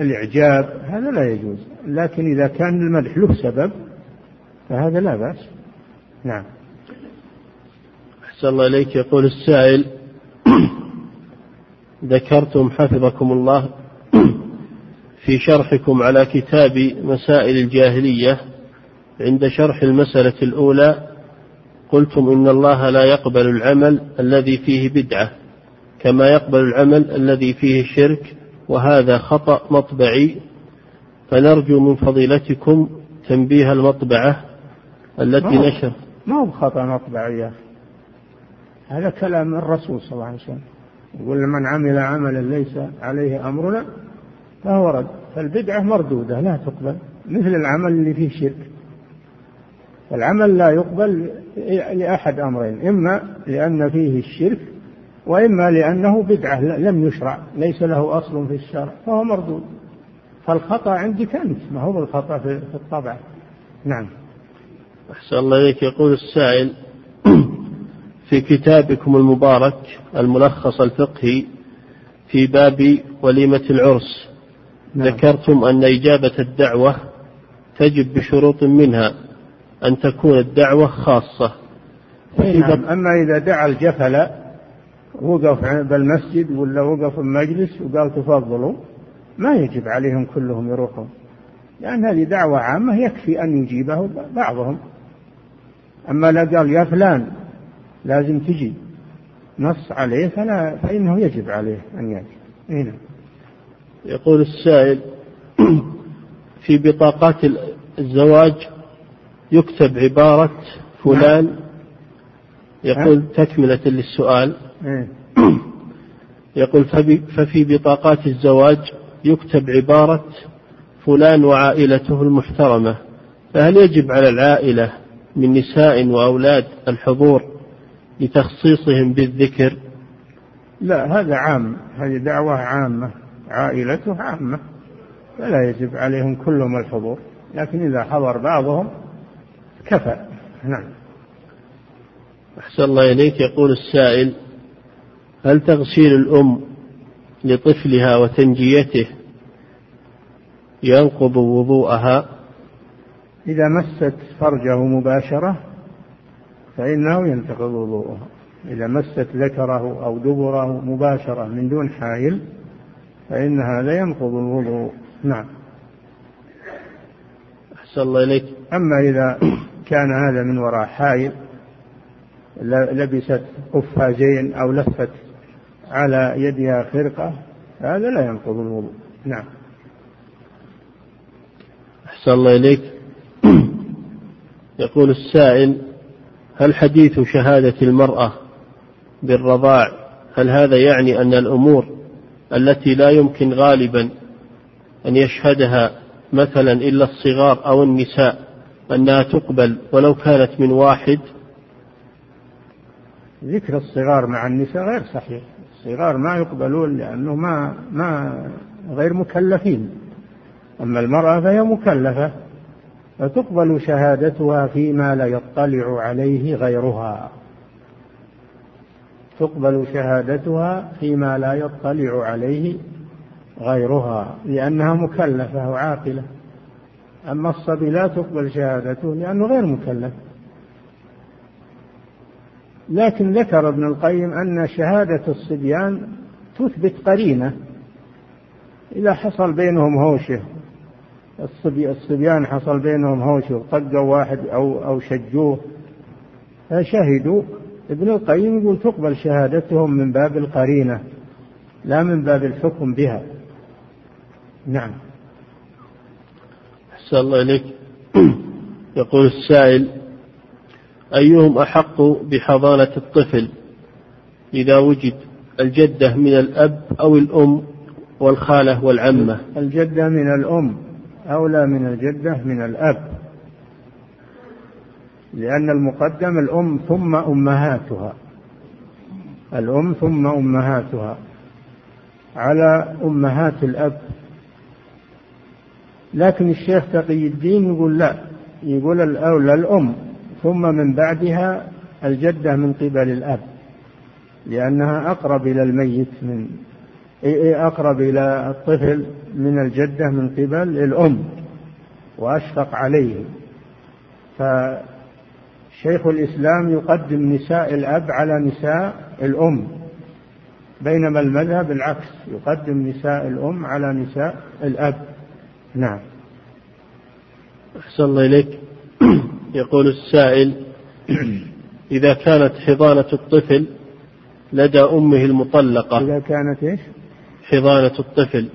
Speaker 2: الإعجاب هذا لا يجوز. لكن إذا كان المدح له سبب فهذا لا بأس. نعم.
Speaker 1: أحسن الله إليك. يقول السائل ذكرتم حفظكم الله في شرحكم على كتاب مسائل الجاهلية. عند شرح المسألة الأولى قلتم إن الله لا يقبل العمل الذي فيه بدعة. كما يقبل العمل الذي فيه شرك وهذا خطأ مطبعي. فنرجو من فضيلتكم تنبيه المطبعة التي نشر.
Speaker 2: ما هو بخطأ مطبعي يا أخي؟ هذا كلام الرسول صلى الله عليه وسلم. يقول من عمل عملا ليس عليه أمرنا فهو رد. فالبدعة مردودة لا تقبل. مثل العمل اللي فيه شرك. العمل لا يقبل لأحد أمرين إما لأن فيه الشرك وإما لأنه بدعة لم يشرع ليس له أصل في الشرع فهو مردود. فالخطأ عندك أنت ما هو الخطأ في الطبع. نعم.
Speaker 1: أحسن الله إليك. يقول السائل في كتابكم المبارك الملخص الفقهي في باب وليمة العرس نعم. ذكرتم أن إجابة الدعوة تجب بشروط منها أن تكون الدعوة خاصة.
Speaker 2: نعم. أما إذا دعا الجفل وقف بالمسجد ولا وقف المجلس وقال تفضلوا ما يجب عليهم كلهم يروحون لأن هذه دعوة عامة يكفي أن يجيبه بعضهم أما لا قال يا فلان لازم تجي نص عليه فلا فإنه يجب عليه أن يأتي هنا نعم.
Speaker 1: يقول السائل في بطاقات الزواج يكتب عبارة فلان نعم. يقول تكملة للسؤال إيه. يقول ففي بطاقات الزواج يكتب عبارة فلان وعائلته المحترمة فهل يجب على العائلة من نساء وأولاد الحضور لتخصيصهم بالذكر؟
Speaker 2: لا هذا عام هذه دعوة عامة عائلته عامة فلا يجب عليهم كلهم الحضور لكن إذا حضر بعضهم كفى. نعم.
Speaker 1: أحسن الله إليك. يقول السائل هل تغسيل الأم لطفلها وتنجيته ينقض وضوءها؟
Speaker 2: إذا مست فرجه مباشرة فإنه ينتقض وضوءها إذا مست ذكره أو دبره مباشرة من دون حائل فإن هذا ينقض الوضوء. نعم.
Speaker 1: أحسن الله إليك.
Speaker 2: أما إذا كان هذا من وراء حائل لبست قفازين أو لفت على يدها خرقة هذا لا ينقض الوضوء. نعم.
Speaker 1: أحسن الله إليك. يقول السائل هل حديث شهادة المرأة بالرضاع هل هذا يعني أن الأمور التي لا يمكن غالبا أن يشهدها مثلا إلا الصغار أو النساء أنها تقبل ولو كانت من واحد؟
Speaker 2: ذكر الصغار مع النساء غير صحيح. الصغار ما يقبلون لأنه ما ما غير مكلفين. أما المرأة فهي مكلفة فتقبل شهادتها فيما لا يطلع عليه غيرها. تقبل شهادتها فيما لا يطلع عليه غيرها لأنها مكلفة وعاقلة. أما الصبي لا تقبل شهادته لأنه غير مكلف. لكن ذكر ابن القيم أن شهادة الصبيان تثبت قرينة. إذا حصل بينهم هوشة الصبي الصبيان حصل بينهم هوشة طقوا واحد أو أو شجوه فشهدوا. ابن القيم يقول تقبل شهادتهم من باب القرينة لا من باب الحكم بها. نعم.
Speaker 1: أحسن الله إليك. يقول السائل أيهم أحق بحضانة الطفل إذا وجد الجدة من الأب أو الأم والخالة والعمة؟
Speaker 2: الجدة من الأم أولى من الجدة من الأب. لأن المقدم الأم ثم أمهاتها. الأم ثم أمهاتها. على أمهات الأب. لكن الشيخ تقي الدين يقول لا. يقول الأولى الأم. ثم من بعدها الجدة من قبل الأب لأنها أقرب إلى الميت من أقرب إلى الطفل من الجدة من قبل الأم وأشفق عليه. فشيخ الإسلام يقدم نساء الأب على نساء الأم بينما المذهب العكس يقدم نساء الأم على نساء الأب. نعم.
Speaker 1: أحسن الله إليك. يقول السائل إذا كانت حضانة الطفل لدى أمه المطلقة.
Speaker 2: إذا كانت إيش؟
Speaker 1: حضانة الطفل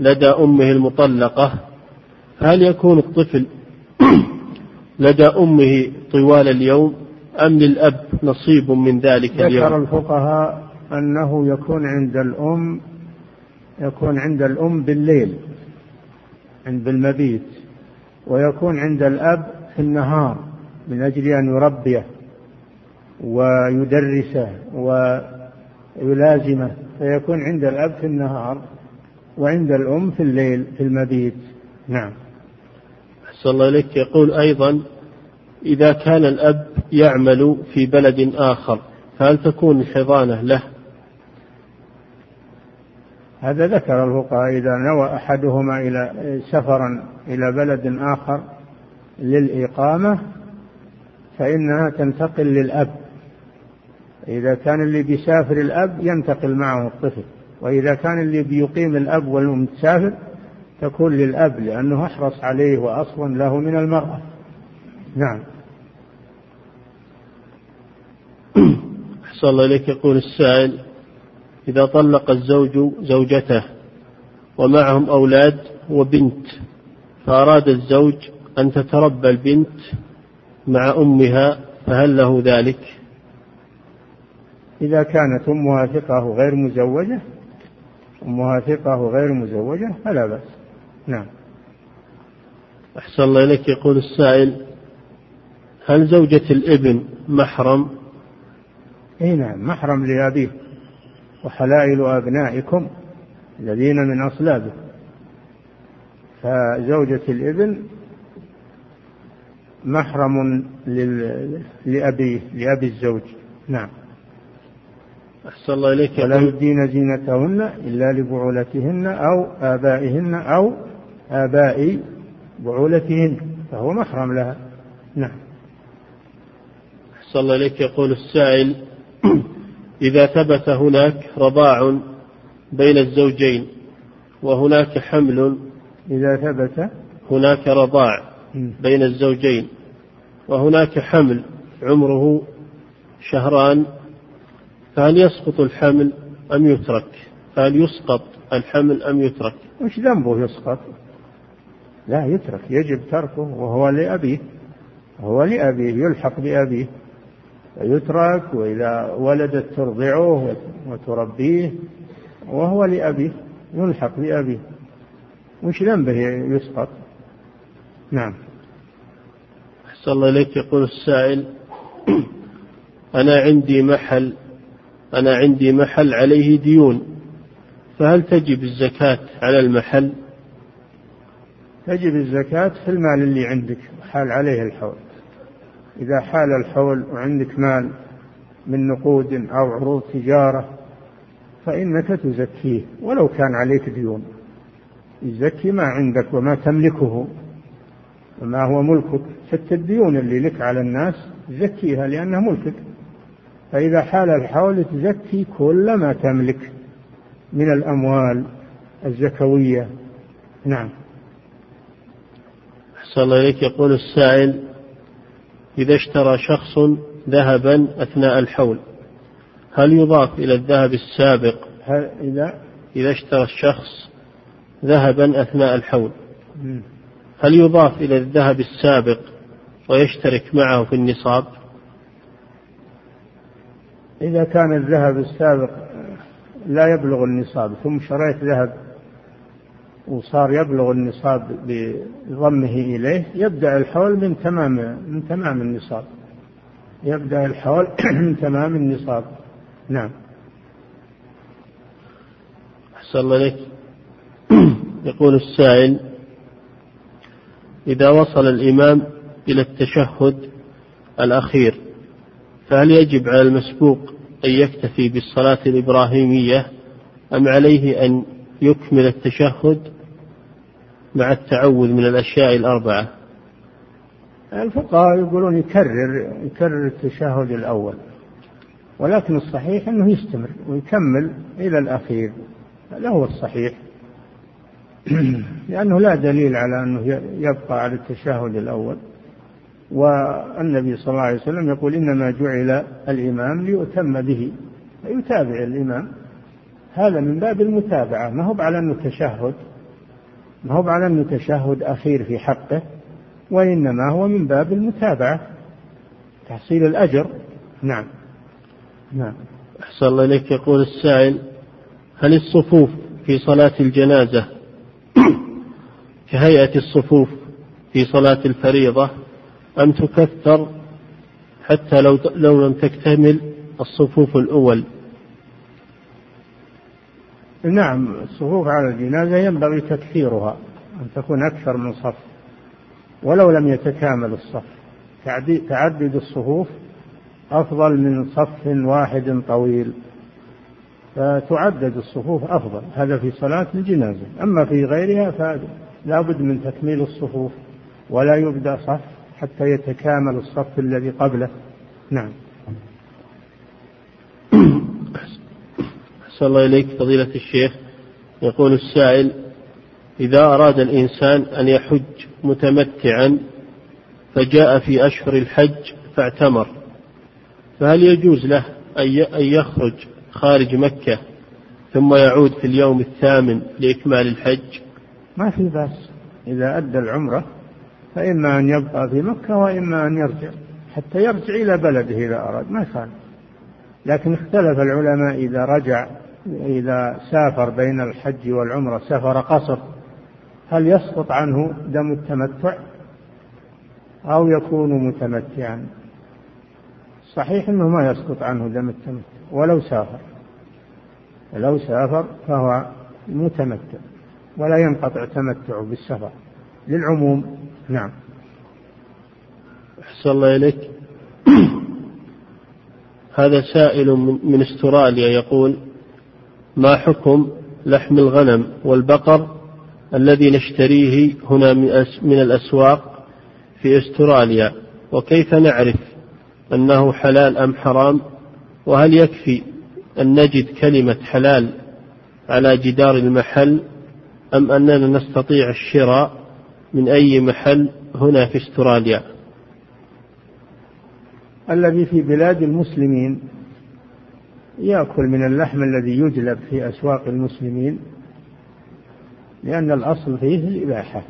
Speaker 1: لدى أمه المطلقة. هل يكون الطفل لدى أمه طوال اليوم أم للأب نصيب من ذلك اليوم؟
Speaker 2: ذكر الفقهاء أنه يكون عند الأم يكون عند الأم بالليل عند المبيت ويكون عند الأب في النهار من أجل أن يربيه ويدرسه ويلازمه فيكون عند الأب في النهار وعند الأم في الليل في المبيت. نعم.
Speaker 1: أحسن الله إليك. يقول أيضا إذا كان الأب يعمل في بلد آخر فهل تكون الحضانة له؟
Speaker 2: هذا ذكر الفقهاء إذا نوى أحدهما إلى سفرا إلى بلد آخر للإقامة فإنها تنتقل للأب. إذا كان اللي بيسافر الأب ينتقل معه الطفل وإذا كان اللي بيقيم الأب والأم تسافر تكون للأب لأنه أحرص عليه وأصلا له من المرأة. نعم.
Speaker 1: أحسن الله إليك. يقول السائل إذا طلق الزوج زوجته ومعهم أولاد وبنت فأراد الزوج أن تتربى البنت مع أمها فهل له ذلك؟
Speaker 2: إذا كانت أمها ثقة غير مزوجة أمها ثقة غير مزوجة فلا بأس نعم
Speaker 1: أحسن الله إليك يقول السائل هل زوجة الابن محرم؟
Speaker 2: إي نعم محرم لأبيه وحلائل أبنائكم الذين من أصلابه فزوجة الابن محرم لأبيه لأبي الزوج. نعم.
Speaker 1: أحسن الله إليك.
Speaker 2: ولا يبدين زينتهن إلا لبعولتهن أو آبائهن أو آباء بعولتهن فهو محرم لها. نعم.
Speaker 1: أحسن الله إليك. يقول السائل إذا ثبت هناك رضاع بين الزوجين وهناك حمل
Speaker 2: إذا ثبت
Speaker 1: هناك رضاع بين الزوجين وهناك حمل عمره شهران فهل يسقط الحمل أم يترك؟ فهل يسقط الحمل أم يترك؟
Speaker 2: وش ذنبه يسقط؟ لا يترك يجب تركه وهو لأبيه هو لأبيه يلحق بأبيه. فيترك وإذا ولدت ترضعه وتربيه وهو لأبيه يلحق بأبيه. وش ذنبه يسقط؟ نعم.
Speaker 1: أحسن الله إليك يقول السائل أنا عندي محل أنا عندي محل عليه ديون فهل تجب الزكاة على المحل؟
Speaker 2: تجب الزكاة في المال اللي عندك حال عليه الحول. إذا حال الحول وعندك مال من نقود أو عروض تجارة فإنك تزكيه ولو كان عليك ديون. يزكي ما عندك وما تملكه. وما هو ملكك؟ حتى الديون اللي لك على الناس زكيها لأنها ملكك. فإذا حال الحول تزكي كل ما تملك من الأموال الزكوية. نعم.
Speaker 1: أحسن الله إليك. يقول السائل إذا اشترى شخص ذهبا أثناء الحول هل يضاف إلى الذهب السابق؟
Speaker 2: هل إذا؟
Speaker 1: إذا اشترى الشخص ذهبا أثناء الحول. هل يضاف إلى الذهب السابق ويشترك معه في النصاب.
Speaker 2: إذا كان الذهب السابق لا يبلغ النصاب ثم شريت ذهب وصار يبلغ النصاب بضمه إليه يبدأ الحول من تمام من تمام النصاب. يبدأ الحول من تمام النصاب. نعم.
Speaker 1: أحسن الله إليك. يقول السائل إذا وصل الإمام إلى التشهد الأخير فهل يجب على المسبوق أن يكتفي بالصلاة الإبراهيمية أم عليه أن يكمل التشهد مع التعوذ من الأشياء الأربعة؟
Speaker 2: الفقهاء يقولون يكرر يكرر التشهد الأول ولكن الصحيح أنه يستمر ويكمل إلى الأخير هذا هو الصحيح. لأنه لا دليل على أنه يبقى على التشهد الأول. والنبي صلى الله عليه وسلم يقول إنما جعل الإمام ليؤتم به. فيتابع الإمام. هذا من باب المتابعة. ما هو على أنه تشهد. ما هو على أنه تشهد أخير في حقه. وإنما هو من باب المتابعة. تحصيل الأجر. نعم.
Speaker 1: نعم. أحسن الله إليك. يقول السائل هل الصفوف في صلاة الجنازة كهيئة الصفوف في صلاة الفريضة أم تكثر حتى لو لو لم تكتمل الصفوف الأول.
Speaker 2: نعم الصفوف على الجنازة ينبغي تكثيرها أن تكون أكثر من صف ولو لم يتكامل الصف. تعدد الصفوف أفضل من صف واحد طويل. فتعدد الصفوف أفضل هذا في صلاة الجنازة. أما في غيرها فلا بد من تكميل الصفوف ولا يبدأ صف حتى يتكامل الصف الذي قبله. نعم.
Speaker 1: أحسن الله إليك فضيلة الشيخ. يقول السائل إذا أراد الإنسان أن يحج متمتعا فجاء في أشهر الحج فاعتمر فهل يجوز له أن يخرج خارج مكة ثم يعود في اليوم الثامن لإكمال الحج.
Speaker 2: ما في بأس. إذا أدى العمرة فإما أن يبقى في مكة وإما أن يرجع. حتى يرجع إلى بلده إذا أراد ما كان لكن اختلف العلماء إذا رجع إذا سافر بين الحج والعمرة سفر قصر هل يسقط عنه دم التمتع؟ أو يكون متمتعا؟ صحيح أنه ما يسقط عنه دم التمتع. ولو سافر. لو سافر فهو متمتع ولا ينقطع تمتعه بالسفر للعموم. نعم.
Speaker 1: أحسن الله إليك. هذا سائل من استراليا يقول ما حكم لحم الغنم والبقر الذي نشتريه هنا من الأسواق في أستراليا؟ وكيف نعرف أنه حلال أم حرام؟ وهل يكفي أن نجد كلمة حلال على جدار المحل أم أننا نستطيع الشراء من أي محل هنا في استراليا؟
Speaker 2: الذي في بلاد المسلمين يأكل من اللحم الذي يجلب في أسواق المسلمين لأن الأصل فيه الإباحة.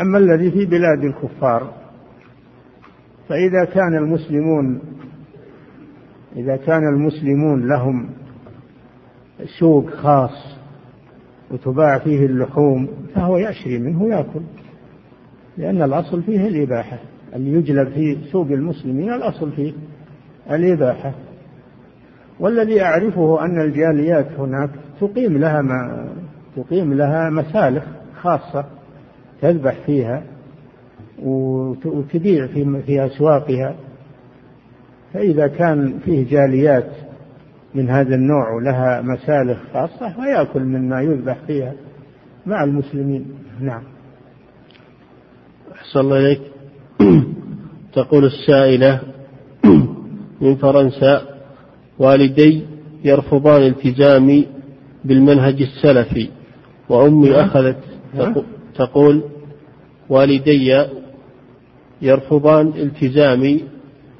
Speaker 2: أما الذي في بلاد الكفار فإذا كان المسلمون إذا كان المسلمون لهم سوق خاص وتباع فيه اللحوم فهو يشري منه ويأكل. لأن الأصل فيه الإباحة. اللي يجلب في سوق المسلمين الأصل فيه الإباحة. والذي أعرفه أن الجاليات هناك تقيم لها ما تقيم لها مسالخ خاصة تذبح فيها وتبيع في في أسواقها. فإذا كان فيه جاليات من هذا النوع ولها مسالخ خاصة فيأكل مما يذبح فيها مع المسلمين نعم
Speaker 1: أحسن الله إليك تقول السائلة من فرنسا والدي يرفضان التزامي بالمنهج السلفي وأمي نعم. أخذت نعم. تقول والدي يرفضان التزامي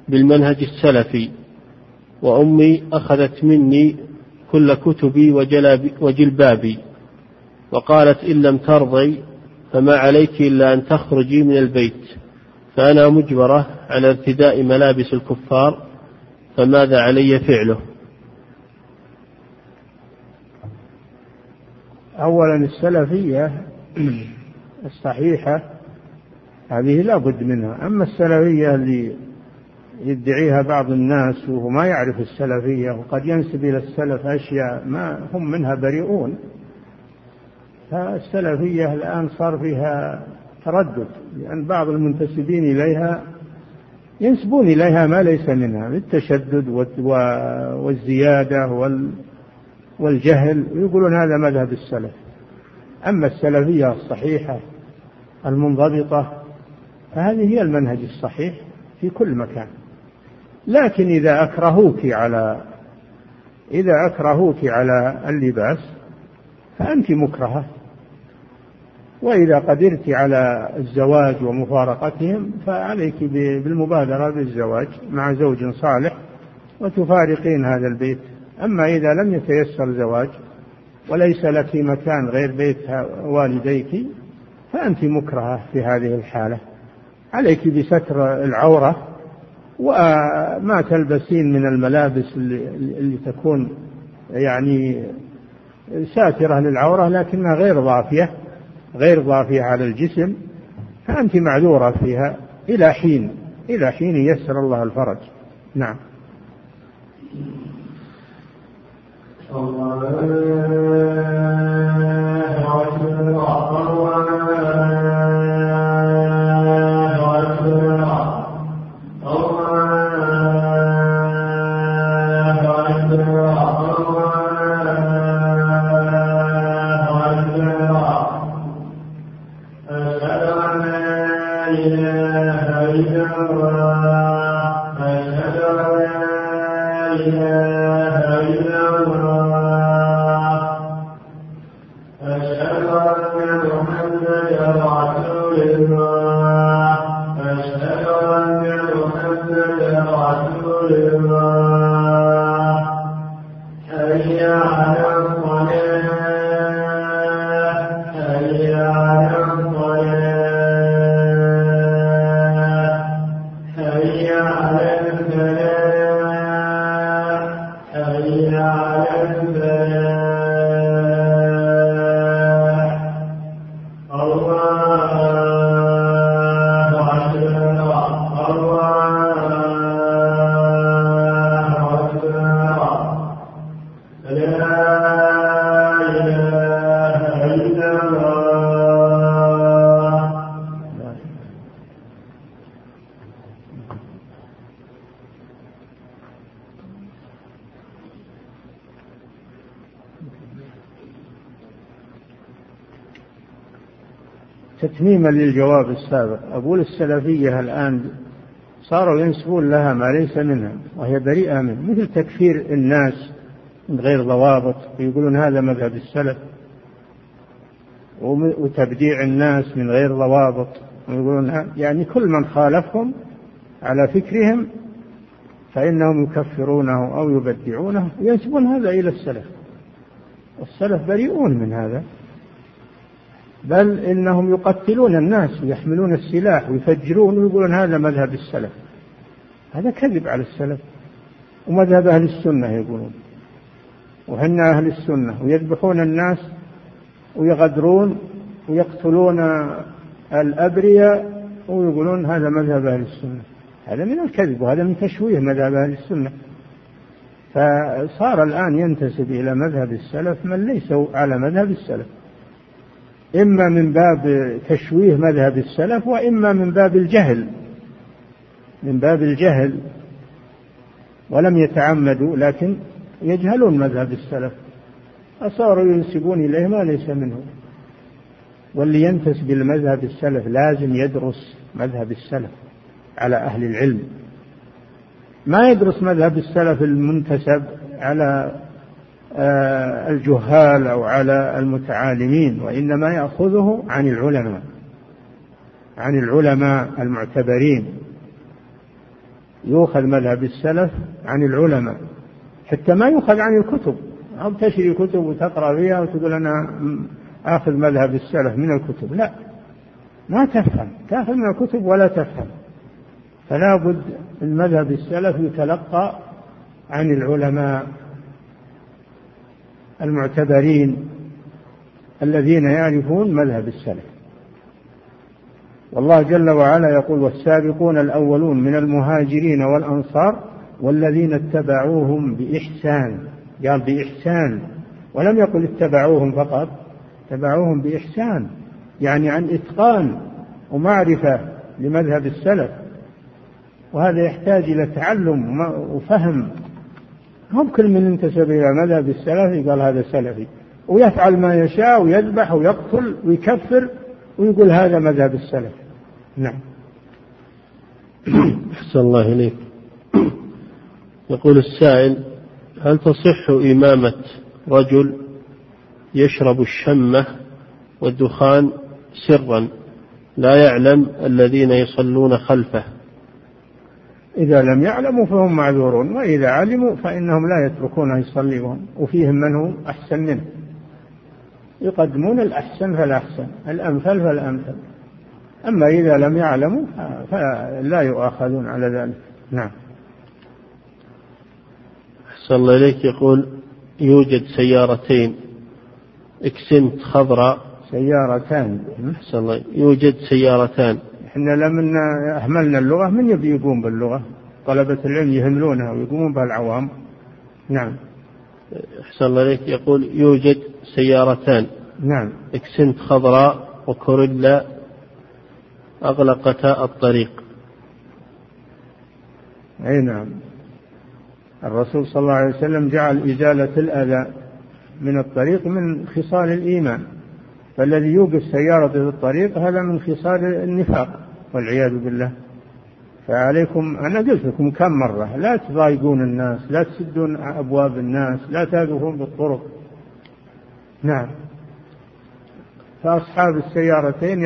Speaker 1: بالمنهج السلفي. وأمي أخذت مني كل كتبي وجلبابي. وقالت إن لم ترضي فما عليك إلا أن تخرجي من البيت. فأنا مجبرة على ارتداء ملابس الكفار فماذا علي فعله؟
Speaker 2: أولا السلفية الصحيحة هذه لا بد منها. أما السلفية اللي يدعيها بعض الناس وهو ما يعرف السلفية وقد ينسب إلى السلف أشياء ما هم منها بريئون. فالسلفية الآن صار فيها تردد لأن بعض المنتسبين إليها ينسبون إليها ما ليس منها بالتشدد والزيادة والجهل ويقولون هذا مذهب السلف. أما السلفية الصحيحة المنضبطة فهذه هي المنهج الصحيح في كل مكان. لكن إذا أكرهوك على إذا أكرهوك على اللباس فأنت مكرهة. وإذا قدرت على الزواج ومفارقتهم فعليك بالمبادرة بالزواج مع زوج صالح وتفارقين هذا البيت. أما إذا لم يتيسر زواج وليس لك مكان غير بيت والديك فأنت مكرهة في هذه الحالة. عليك بستر العورة وما تلبسين من الملابس اللي, تكون يعني ساترة للعورة لكنها غير ضافية غير ضافية على الجسم فأنت معذورة فيها إلى حين إلى حين يسر الله الفرج. نعم. الله. نعمًا للجواب السابق أقول السلفية الآن صاروا ينسبون لها ما ليس منها وهي بريئة منه مثل تكفير الناس من غير ضوابط ويقولون هذا مذهب السلف وتبديع الناس من غير ضوابط ويقولون يعني كل من خالفهم على فكرهم فإنهم يكفرونه أو يبدعونه وينسبون هذا إلى السلف السلف بريئون من هذا. بل إنهم يقتلون الناس ويحملون السلاح ويفجرون ويقولون هذا مذهب السلف. هذا كذب على السلف. ومذهب أهل السنة يقولون. وهن أهل السنة ويذبحون الناس ويغدرون ويقتلون الأبرياء ويقولون هذا مذهب أهل السنة. هذا من الكذب وهذا من تشويه مذهب أهل السنة. فصار الآن ينتسب إلى مذهب السلف من ليسوا على مذهب السلف. إما من باب تشويه مذهب السلف وإما من باب الجهل من باب الجهل ولم يتعمدوا لكن يجهلون مذهب السلف. فصاروا ينسبون إليه ما ليس منه واللي ينتسب إلى مذهب السلف لازم يدرس مذهب السلف على أهل العلم. ما يدرس مذهب السلف المنتسب على الجهال أو على المتعالمين وإنما يأخذه عن العلماء عن العلماء المعتبرين. يؤخذ مذهب السلف عن العلماء حتى ما يؤخذ عن الكتب. أو تشري كتب وتقرأ فيها وتقول أنا آخذ مذهب السلف من الكتب. لا ما تفهم. تأخذ من الكتب ولا تفهم. فلا بد المذهب السلف يتلقى عن العلماء. المعتبرين الذين يعرفون مذهب السلف. والله جل وعلا يقول والسابقون الأولون من المهاجرين والأنصار والذين اتبعوهم بإحسان قال بإحسان ولم يقل اتبعوهم فقط اتبعوهم بإحسان يعني عن إتقان ومعرفة لمذهب السلف. وهذا يحتاج إلى تعلم وفهم هم كل من انتسب إلى مذهب السلف قال هذا سلفي. ويفعل ما يشاء ويذبح ويقتل ويكفر ويقول هذا مذهب السلف. نعم.
Speaker 1: أحسن الله إليك. يقول السائل هل تصح إمامة رجل يشرب الشمة والدخان سرا لا يعلم الذين يصلون خلفه؟
Speaker 2: إذا لم يعلموا فهم معذورون وإذا علموا فإنهم لا يتركونه يصلي وفيهم من هو أحسن منه. يقدمون الأحسن فالأحسن الأمثل فالأمثل. أما إذا لم يعلموا فلا يؤاخذون على ذلك. نعم.
Speaker 1: أحسن الله إليك. يقول يوجد سيارتين Accent خضراء.
Speaker 2: سيارتان.
Speaker 1: أحسن الله. يوجد سيارتان.
Speaker 2: إحنا لما أهملنا اللغة من يبي يقوم باللغة؟ طلبة العلم يهملونها ويقومون بها العوام نعم.
Speaker 1: أحسن الله عليك يقول يوجد سيارتان.
Speaker 2: نعم.
Speaker 1: Accent خضراء و Corolla أغلقتا الطريق.
Speaker 2: أي نعم. الرسول صلى الله عليه وسلم جعل إزالة الأذى من الطريق من خصال الإيمان. فالذي يوقف سيارة في الطريق هذا من خصال النفاق. والعياذ بالله. فعليكم أنا قلت لكم كم مرة لا تضايقون الناس لا تسدون أبواب الناس لا تقفون بالطرق. نعم. فأصحاب السيارتين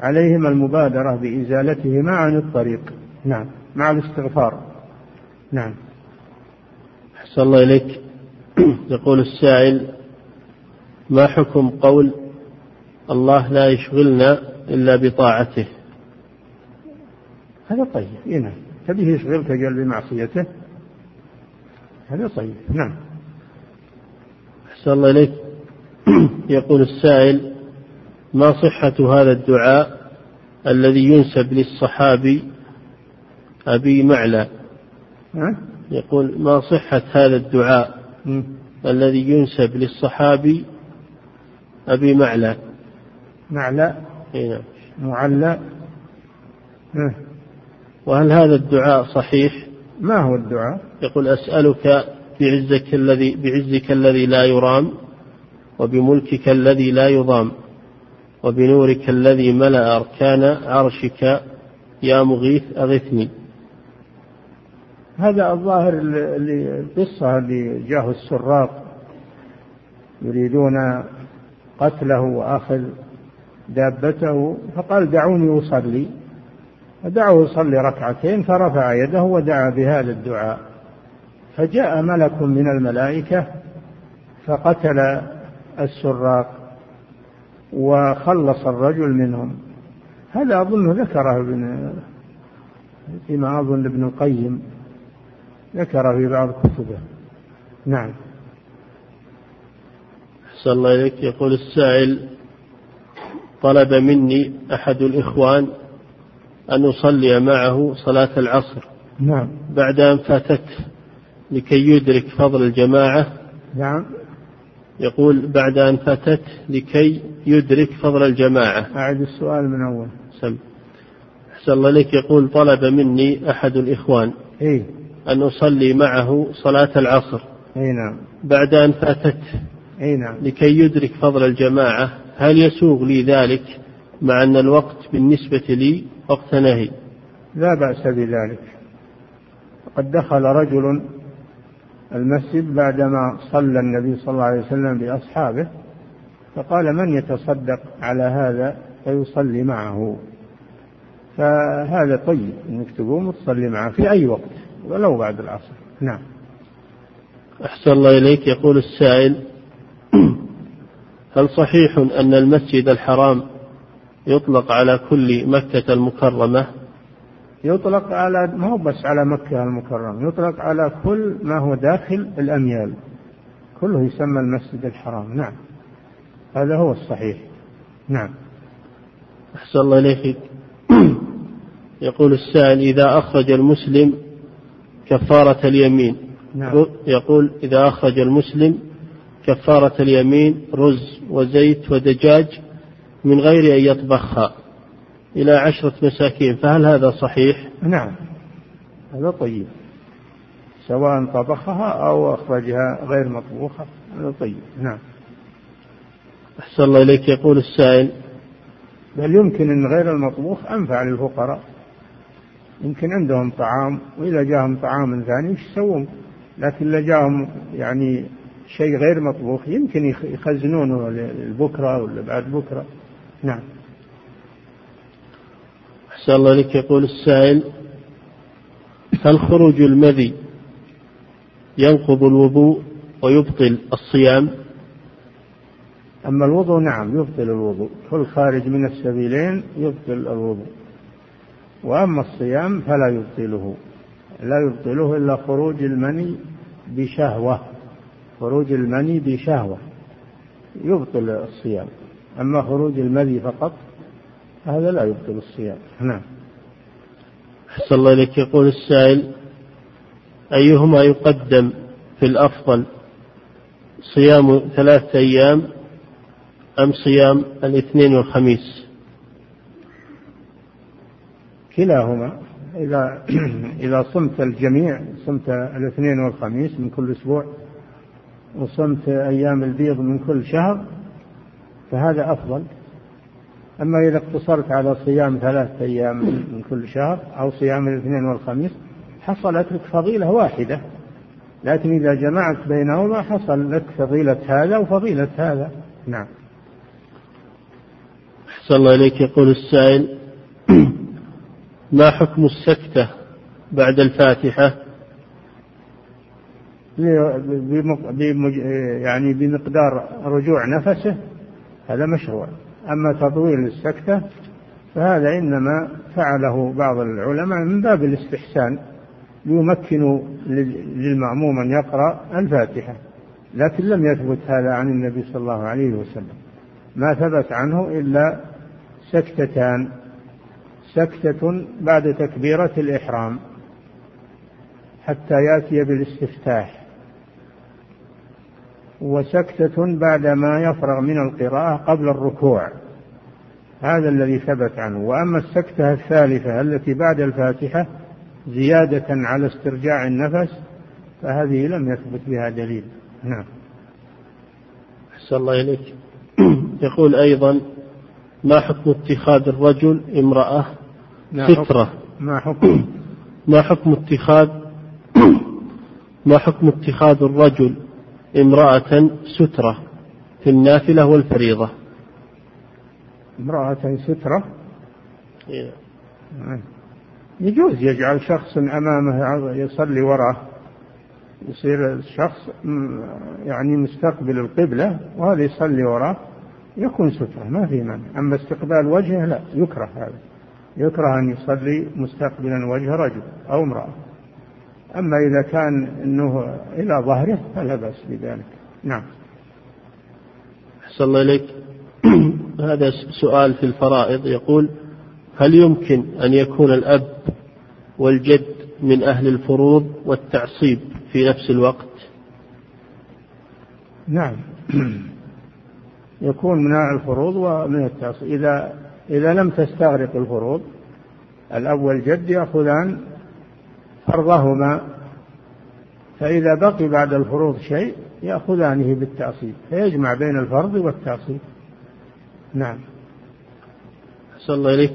Speaker 2: عليهم المبادرة بإزالتهما عن الطريق. نعم. مع الاستغفار. نعم.
Speaker 1: أحسن الله إليك. يقول السائل ما حكم قول الله لا يشغلنا إلا بطاعته؟
Speaker 2: هذا طيب. إيه نعم. تبيه يشغلك قال بمعصيته؟ هذا طيب. نعم.
Speaker 1: أحسن الله إليك. يقول السائل ما صحة هذا الدعاء الذي ينسب للصحابي أبي معلى؟ يقول ما صحة هذا الدعاء الذي ينسب للصحابي أبي معلى؟
Speaker 2: معلى؟
Speaker 1: نعم.
Speaker 2: معلى؟
Speaker 1: وهل هذا الدعاء صحيح؟
Speaker 2: ما هو الدعاء؟
Speaker 1: يقول أسألك بعزك الذي بعزك الذي لا يرام وبملكك الذي لا يضام وبنورك الذي ملأ أركان عرشك يا مغيث أغثني
Speaker 2: هذا الظاهر اللي القصة اللي جاه السراق يريدون قتله وأخذ دابته فقال دعوني أصلي فدعوه يصلي ركعتين فرفع يده ودعا بهذا الدعاء. فجاء ملك من الملائكة فقتل السراق وخلص الرجل منهم. هذا أظن ذكره ابن فيما أظن ابن القيم. ذكر في بعض كتبه. نعم.
Speaker 1: أحسن الله إليك. يقول السائل طلب مني أحد الإخوان أن أصلي معه صلاة العصر.
Speaker 2: نعم.
Speaker 1: بعد أن فاتته لكي يدرك فضل الجماعة.
Speaker 2: نعم.
Speaker 1: يقول بعد أن فاتت لكي يدرك فضل الجماعة.
Speaker 2: أعد السؤال من أول.
Speaker 1: سم. أحسن الله لك يقول طلب مني أحد الإخوان
Speaker 2: إيه؟
Speaker 1: أن أصلي معه صلاة العصر.
Speaker 2: أي نعم.
Speaker 1: بعد أن فاتت
Speaker 2: أي نعم.
Speaker 1: لكي يدرك فضل الجماعة. هل يسوغ لي ذلك؟ مع أن الوقت بالنسبة لي وقت نهي
Speaker 2: لا بأس بذلك. قد دخل رجل المسجد بعدما صلى النبي صلى الله عليه وسلم بأصحابه فقال من يتصدق على هذا فيصلي معه. فهذا طيب إنك تقوم وتصلي معه في أي وقت ولو بعد العصر. نعم.
Speaker 1: أحسن الله إليك. يقول السائل هل صحيح أن المسجد الحرام يطلق على كل مكة المكرمة.
Speaker 2: يطلق على ما هو بس على مكة المكرمة يطلق على كل ما هو داخل الأميال. كله يسمى المسجد الحرام. نعم. هذا هو الصحيح. نعم.
Speaker 1: أحسن الله إليك. يقول السائل إذا أخرج المسلم كفارة اليمين.
Speaker 2: نعم.
Speaker 1: يقول إذا أخرج المسلم كفارة اليمين رز وزيت ودجاج من غير أن يطبخها إلى عشرة مساكين فهل هذا صحيح؟
Speaker 2: نعم. هذا طيب. سواء طبخها أو أخرجها غير مطبوخة هذا طيب. نعم.
Speaker 1: أحسن الله إليك. يقول السائل
Speaker 2: بل يمكن أن غير المطبوخ أنفع للفقراء. يمكن عندهم طعام وإذا جاهم طعام ثاني إيش يسوون؟ لكن إذا جاهم يعني شيء غير مطبوخ يمكن يخزنونه لبكرة ولا بعد بكرة. نعم.
Speaker 1: أحسن الله لك يقول السائل هل خروج المذي ينقض الوضوء ويبطل الصيام؟
Speaker 2: أما الوضوء نعم يبطل الوضوء. كل خارج من السبيلين يبطل الوضوء. وأما الصيام فلا يبطله. لا يبطله إلا خروج المني بشهوة. خروج المني بشهوة. يبطل الصيام. أما خروج المذي فقط هذا لا يبطل الصيام. نعم.
Speaker 1: أحسن الله إليك. يقول السائل أيهما يقدم في الأفضل صيام ثلاثة أيام أم صيام الاثنين والخميس؟
Speaker 2: كلاهما. إذا إذا صمت الجميع صمت الاثنين والخميس من كل أسبوع وصمت أيام البيض من كل شهر فهذا أفضل. أما إذا اقتصرت على صيام ثلاثة أيام من كل شهر أو صيام الاثنين والخميس حصلت لك فضيلة واحدة. لكن إذا جمعت بينهما حصل لك فضيلة هذا وفضيلة هذا. نعم.
Speaker 1: أحسن الله إليك. يقول السائل ما حكم السكتة بعد الفاتحة؟
Speaker 2: يعني بمقدار رجوع نفسه. هذا مشروع. أما تطويل السكتة فهذا إنما فعله بعض العلماء من باب الاستحسان. ليمكنوا للمأموم أن يقرأ الفاتحة لكن لم يثبت هذا عن النبي صلى الله عليه وسلم. ما ثبت عنه إلا سكتتان. سكتة بعد تكبيرة الإحرام حتى يأتي بالاستفتاح. وسكتة بعد ما يفرغ من القراءة قبل الركوع. هذا الذي ثبت عنه. وأما السكتة الثالثة التي بعد الفاتحة زيادة على استرجاع النفس فهذه لم يثبت بها دليل. نعم.
Speaker 1: أحسن الله إليك. يقول أيضا ما حكم اتخاذ الرجل امرأة سترة
Speaker 2: ما حكم
Speaker 1: ما حكم اتخاذ ما حكم اتخاذ الرجل امرأة سترة في النافلة والفريضة.
Speaker 2: امرأة سترة؟ يجوز يجعل شخص أمامه يصلي وراه. يصير الشخص يعني مستقبل القبلة وهذا يصلي وراه يكون سترة ما في مانع. أما استقبال وجهه لا يكره هذا. يكره أن يصلي مستقبلا وجه رجل أو امرأة. أما إذا كان أنه إلى ظهره فلا بأس بذلك. نعم.
Speaker 1: أحسن الله إليك. هذا سؤال في الفرائض. يقول هل يمكن أن يكون الأب والجد من أهل الفروض والتعصيب في نفس الوقت؟
Speaker 2: نعم. يكون من الفروض ومن التعصيب. إذا إذا لم تستغرق الفروض الأب والجد يأخذان فرضهما فإذا بقي بعد الفروض شيء يأخذانه بالتعصيب فيجمع بين الفرض والتعصيب نعم.
Speaker 1: أحسن الله إليك.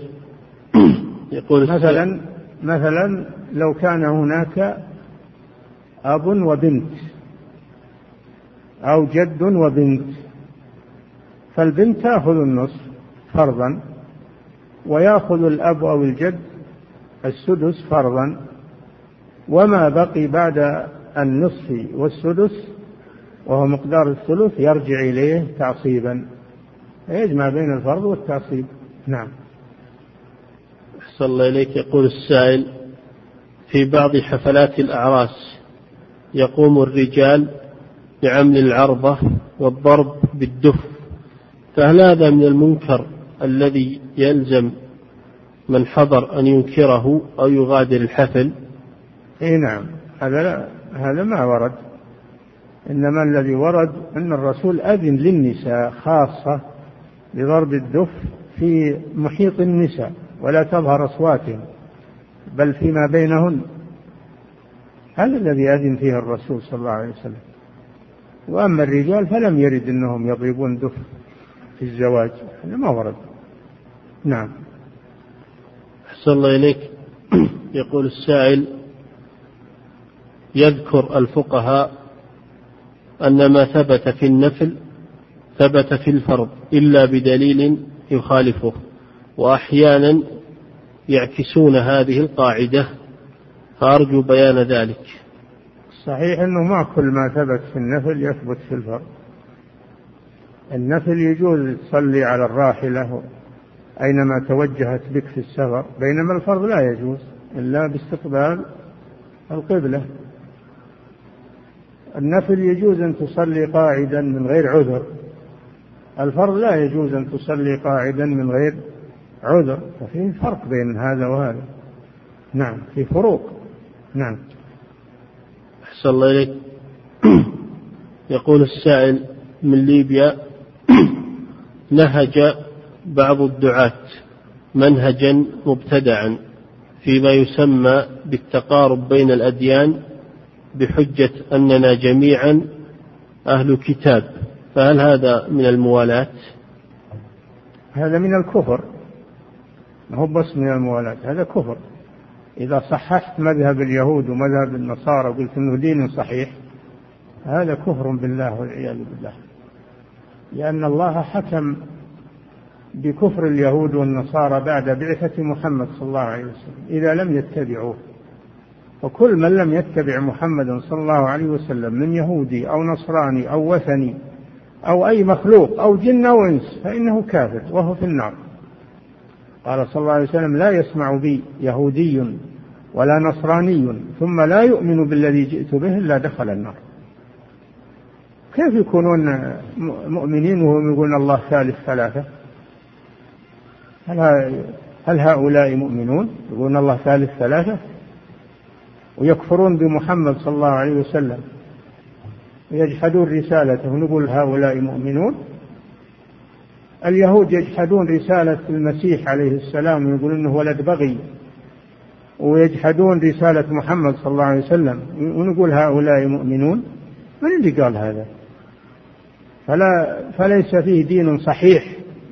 Speaker 2: يقول مثلا مثلا لو كان هناك أب وبنت أو جد وبنت فالبنت تأخذ النصف فرضا ويأخذ الأب أو الجد السدس فرضا. وما بقي بعد النصف والسدس وهو مقدار الثلث يرجع إليه تعصيبا. يجمع بين الفرض والتعصيب؟ نعم.
Speaker 1: أحسن الله إليك. يقول السائل في بعض حفلات الأعراس يقوم الرجال بعمل العرضة والضرب بالدف فهل هذا من المنكر الذي يلزم من حضر أن ينكره أو يغادر الحفل؟
Speaker 2: إي نعم. هذا لا هذا ما ورد. إنما الذي ورد أن الرسول أذن للنساء خاصة بضرب الدف في محيط النساء ولا تظهر أصواتهم بل فيما بينهن. هذا الذي أذن فيه الرسول صلى الله عليه وسلم. وأما الرجال فلم يرد أنهم يضربون دف في الزواج. هذا ما ورد. نعم.
Speaker 1: أحسن الله إليك. يقول السائل يذكر الفقهاء أن ما ثبت في النفل ثبت في الفرض إلا بدليل يخالفه وأحيانا يعكسون هذه القاعدة فأرجو بيان ذلك.
Speaker 2: صحيح أنه ما كل ما ثبت في النفل يثبت في الفرض. النفل يجوز تصلي على الراحلة أينما توجهت بك في السفر بينما الفرض لا يجوز إلا باستقبال القبلة. النفل يجوز أن تصلي قاعدا من غير عذر. الفرض لا يجوز أن تصلي قاعدا من غير عذر. ففي فرق بين هذا وهذا. نعم في فروق. نعم.
Speaker 1: أحسن الله إليك. يقول السائل من ليبيا نهج بعض الدعاة منهجا مبتدعا فيما يسمى بالتقارب بين الأديان بحجة أننا جميعا أهل كتاب. فهل هذا من الموالاة؟
Speaker 2: هذا من الكفر. ما هو بس من الموالاة هذا كفر. إذا صححت مذهب اليهود ومذهب النصارى وقلت أنه دين صحيح هذا كفر بالله والعياذ بالله. لأن الله حكم بكفر اليهود والنصارى بعد بعثة محمد صلى الله عليه وسلم إذا لم يتبعوه. وكل من لم يتبع محمدا صلى الله عليه وسلم من يهودي أو نصراني أو وثني أو أي مخلوق أو جن أو إنس فإنه كافر وهو في النار. قال صلى الله عليه وسلم لا يسمع بي يهودي ولا نصراني ثم لا يؤمن بالذي جئت به إلا دخل النار. كيف يكونون مؤمنين وهم يقولون الله ثالث ثلاثة؟ هل, هؤلاء مؤمنون؟ يقولون الله ثالث ثلاثة؟ ويكفرون بمحمد صلى الله عليه وسلم. ويجحدون رسالته. نقول هؤلاء مؤمنون. اليهود يجحدون رسالة المسيح عليه السلام. ويقولون إنه ولد بغي. ويجحدون رسالة محمد صلى الله عليه وسلم. ونقول هؤلاء مؤمنون. من اللي قال هذا؟ فلا فليس فيه دين صحيح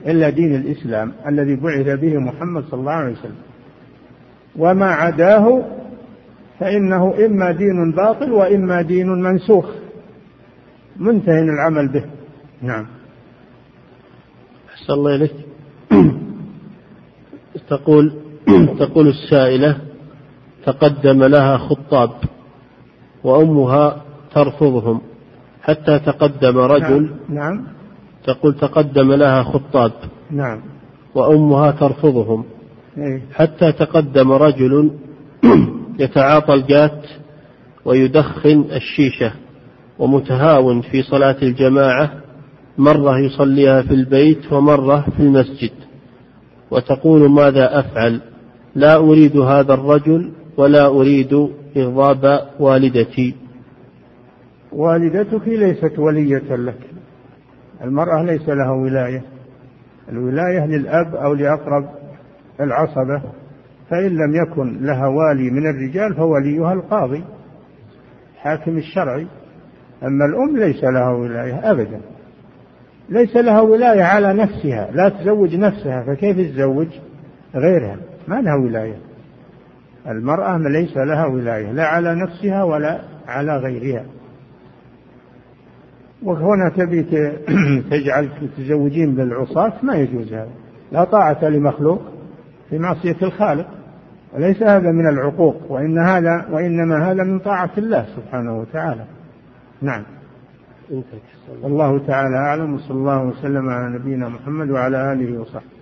Speaker 2: إلا دين الإسلام الذي بعث به محمد صلى الله عليه وسلم. وما عداه فإنه إما دين باطل وإما دين منسوخ. منتهي العمل به. نعم.
Speaker 1: أحسن الله إليك. تقول تقول السائلة تقدم لها خطاب وأمها ترفضهم حتى تقدم رجل.
Speaker 2: نعم, نعم.
Speaker 1: تقول تقدم لها خطاب.
Speaker 2: نعم.
Speaker 1: وأمها ترفضهم
Speaker 2: إيه؟
Speaker 1: حتى تقدم رجل. يتعاطى الجات ويدخن الشيشة ومتهاون في صلاة الجماعة مرة يصليها في البيت ومرة في المسجد. وتقول ماذا أفعل؟ لا أريد هذا الرجل ولا أريد إغضاب والدتي.
Speaker 2: والدتك ليست ولية لك. المرأة ليس لها ولاية. الولاية للأب أو لأقرب العصبة. فإن لم يكن لها والي من الرجال فوليها القاضي حاكم الشرعي. أما الأم ليس لها ولاية أبدا. ليس لها ولاية على نفسها لا تزوج نفسها فكيف تزوج غيرها؟ ما لها ولاية. المرأة ليس لها ولاية لا على نفسها ولا على غيرها. وهنا تبي تجعل تزوجين بالعصاة ما يجوز هذا. لا طاعة لمخلوق في معصية الخالق. وليس هذا من العقوق وإن هذا وإنما هذا من طاعة الله سبحانه وتعالى. نعم. الله تعالى أعلم وصلى الله وسلم على نبينا محمد وعلى آله وصحبه.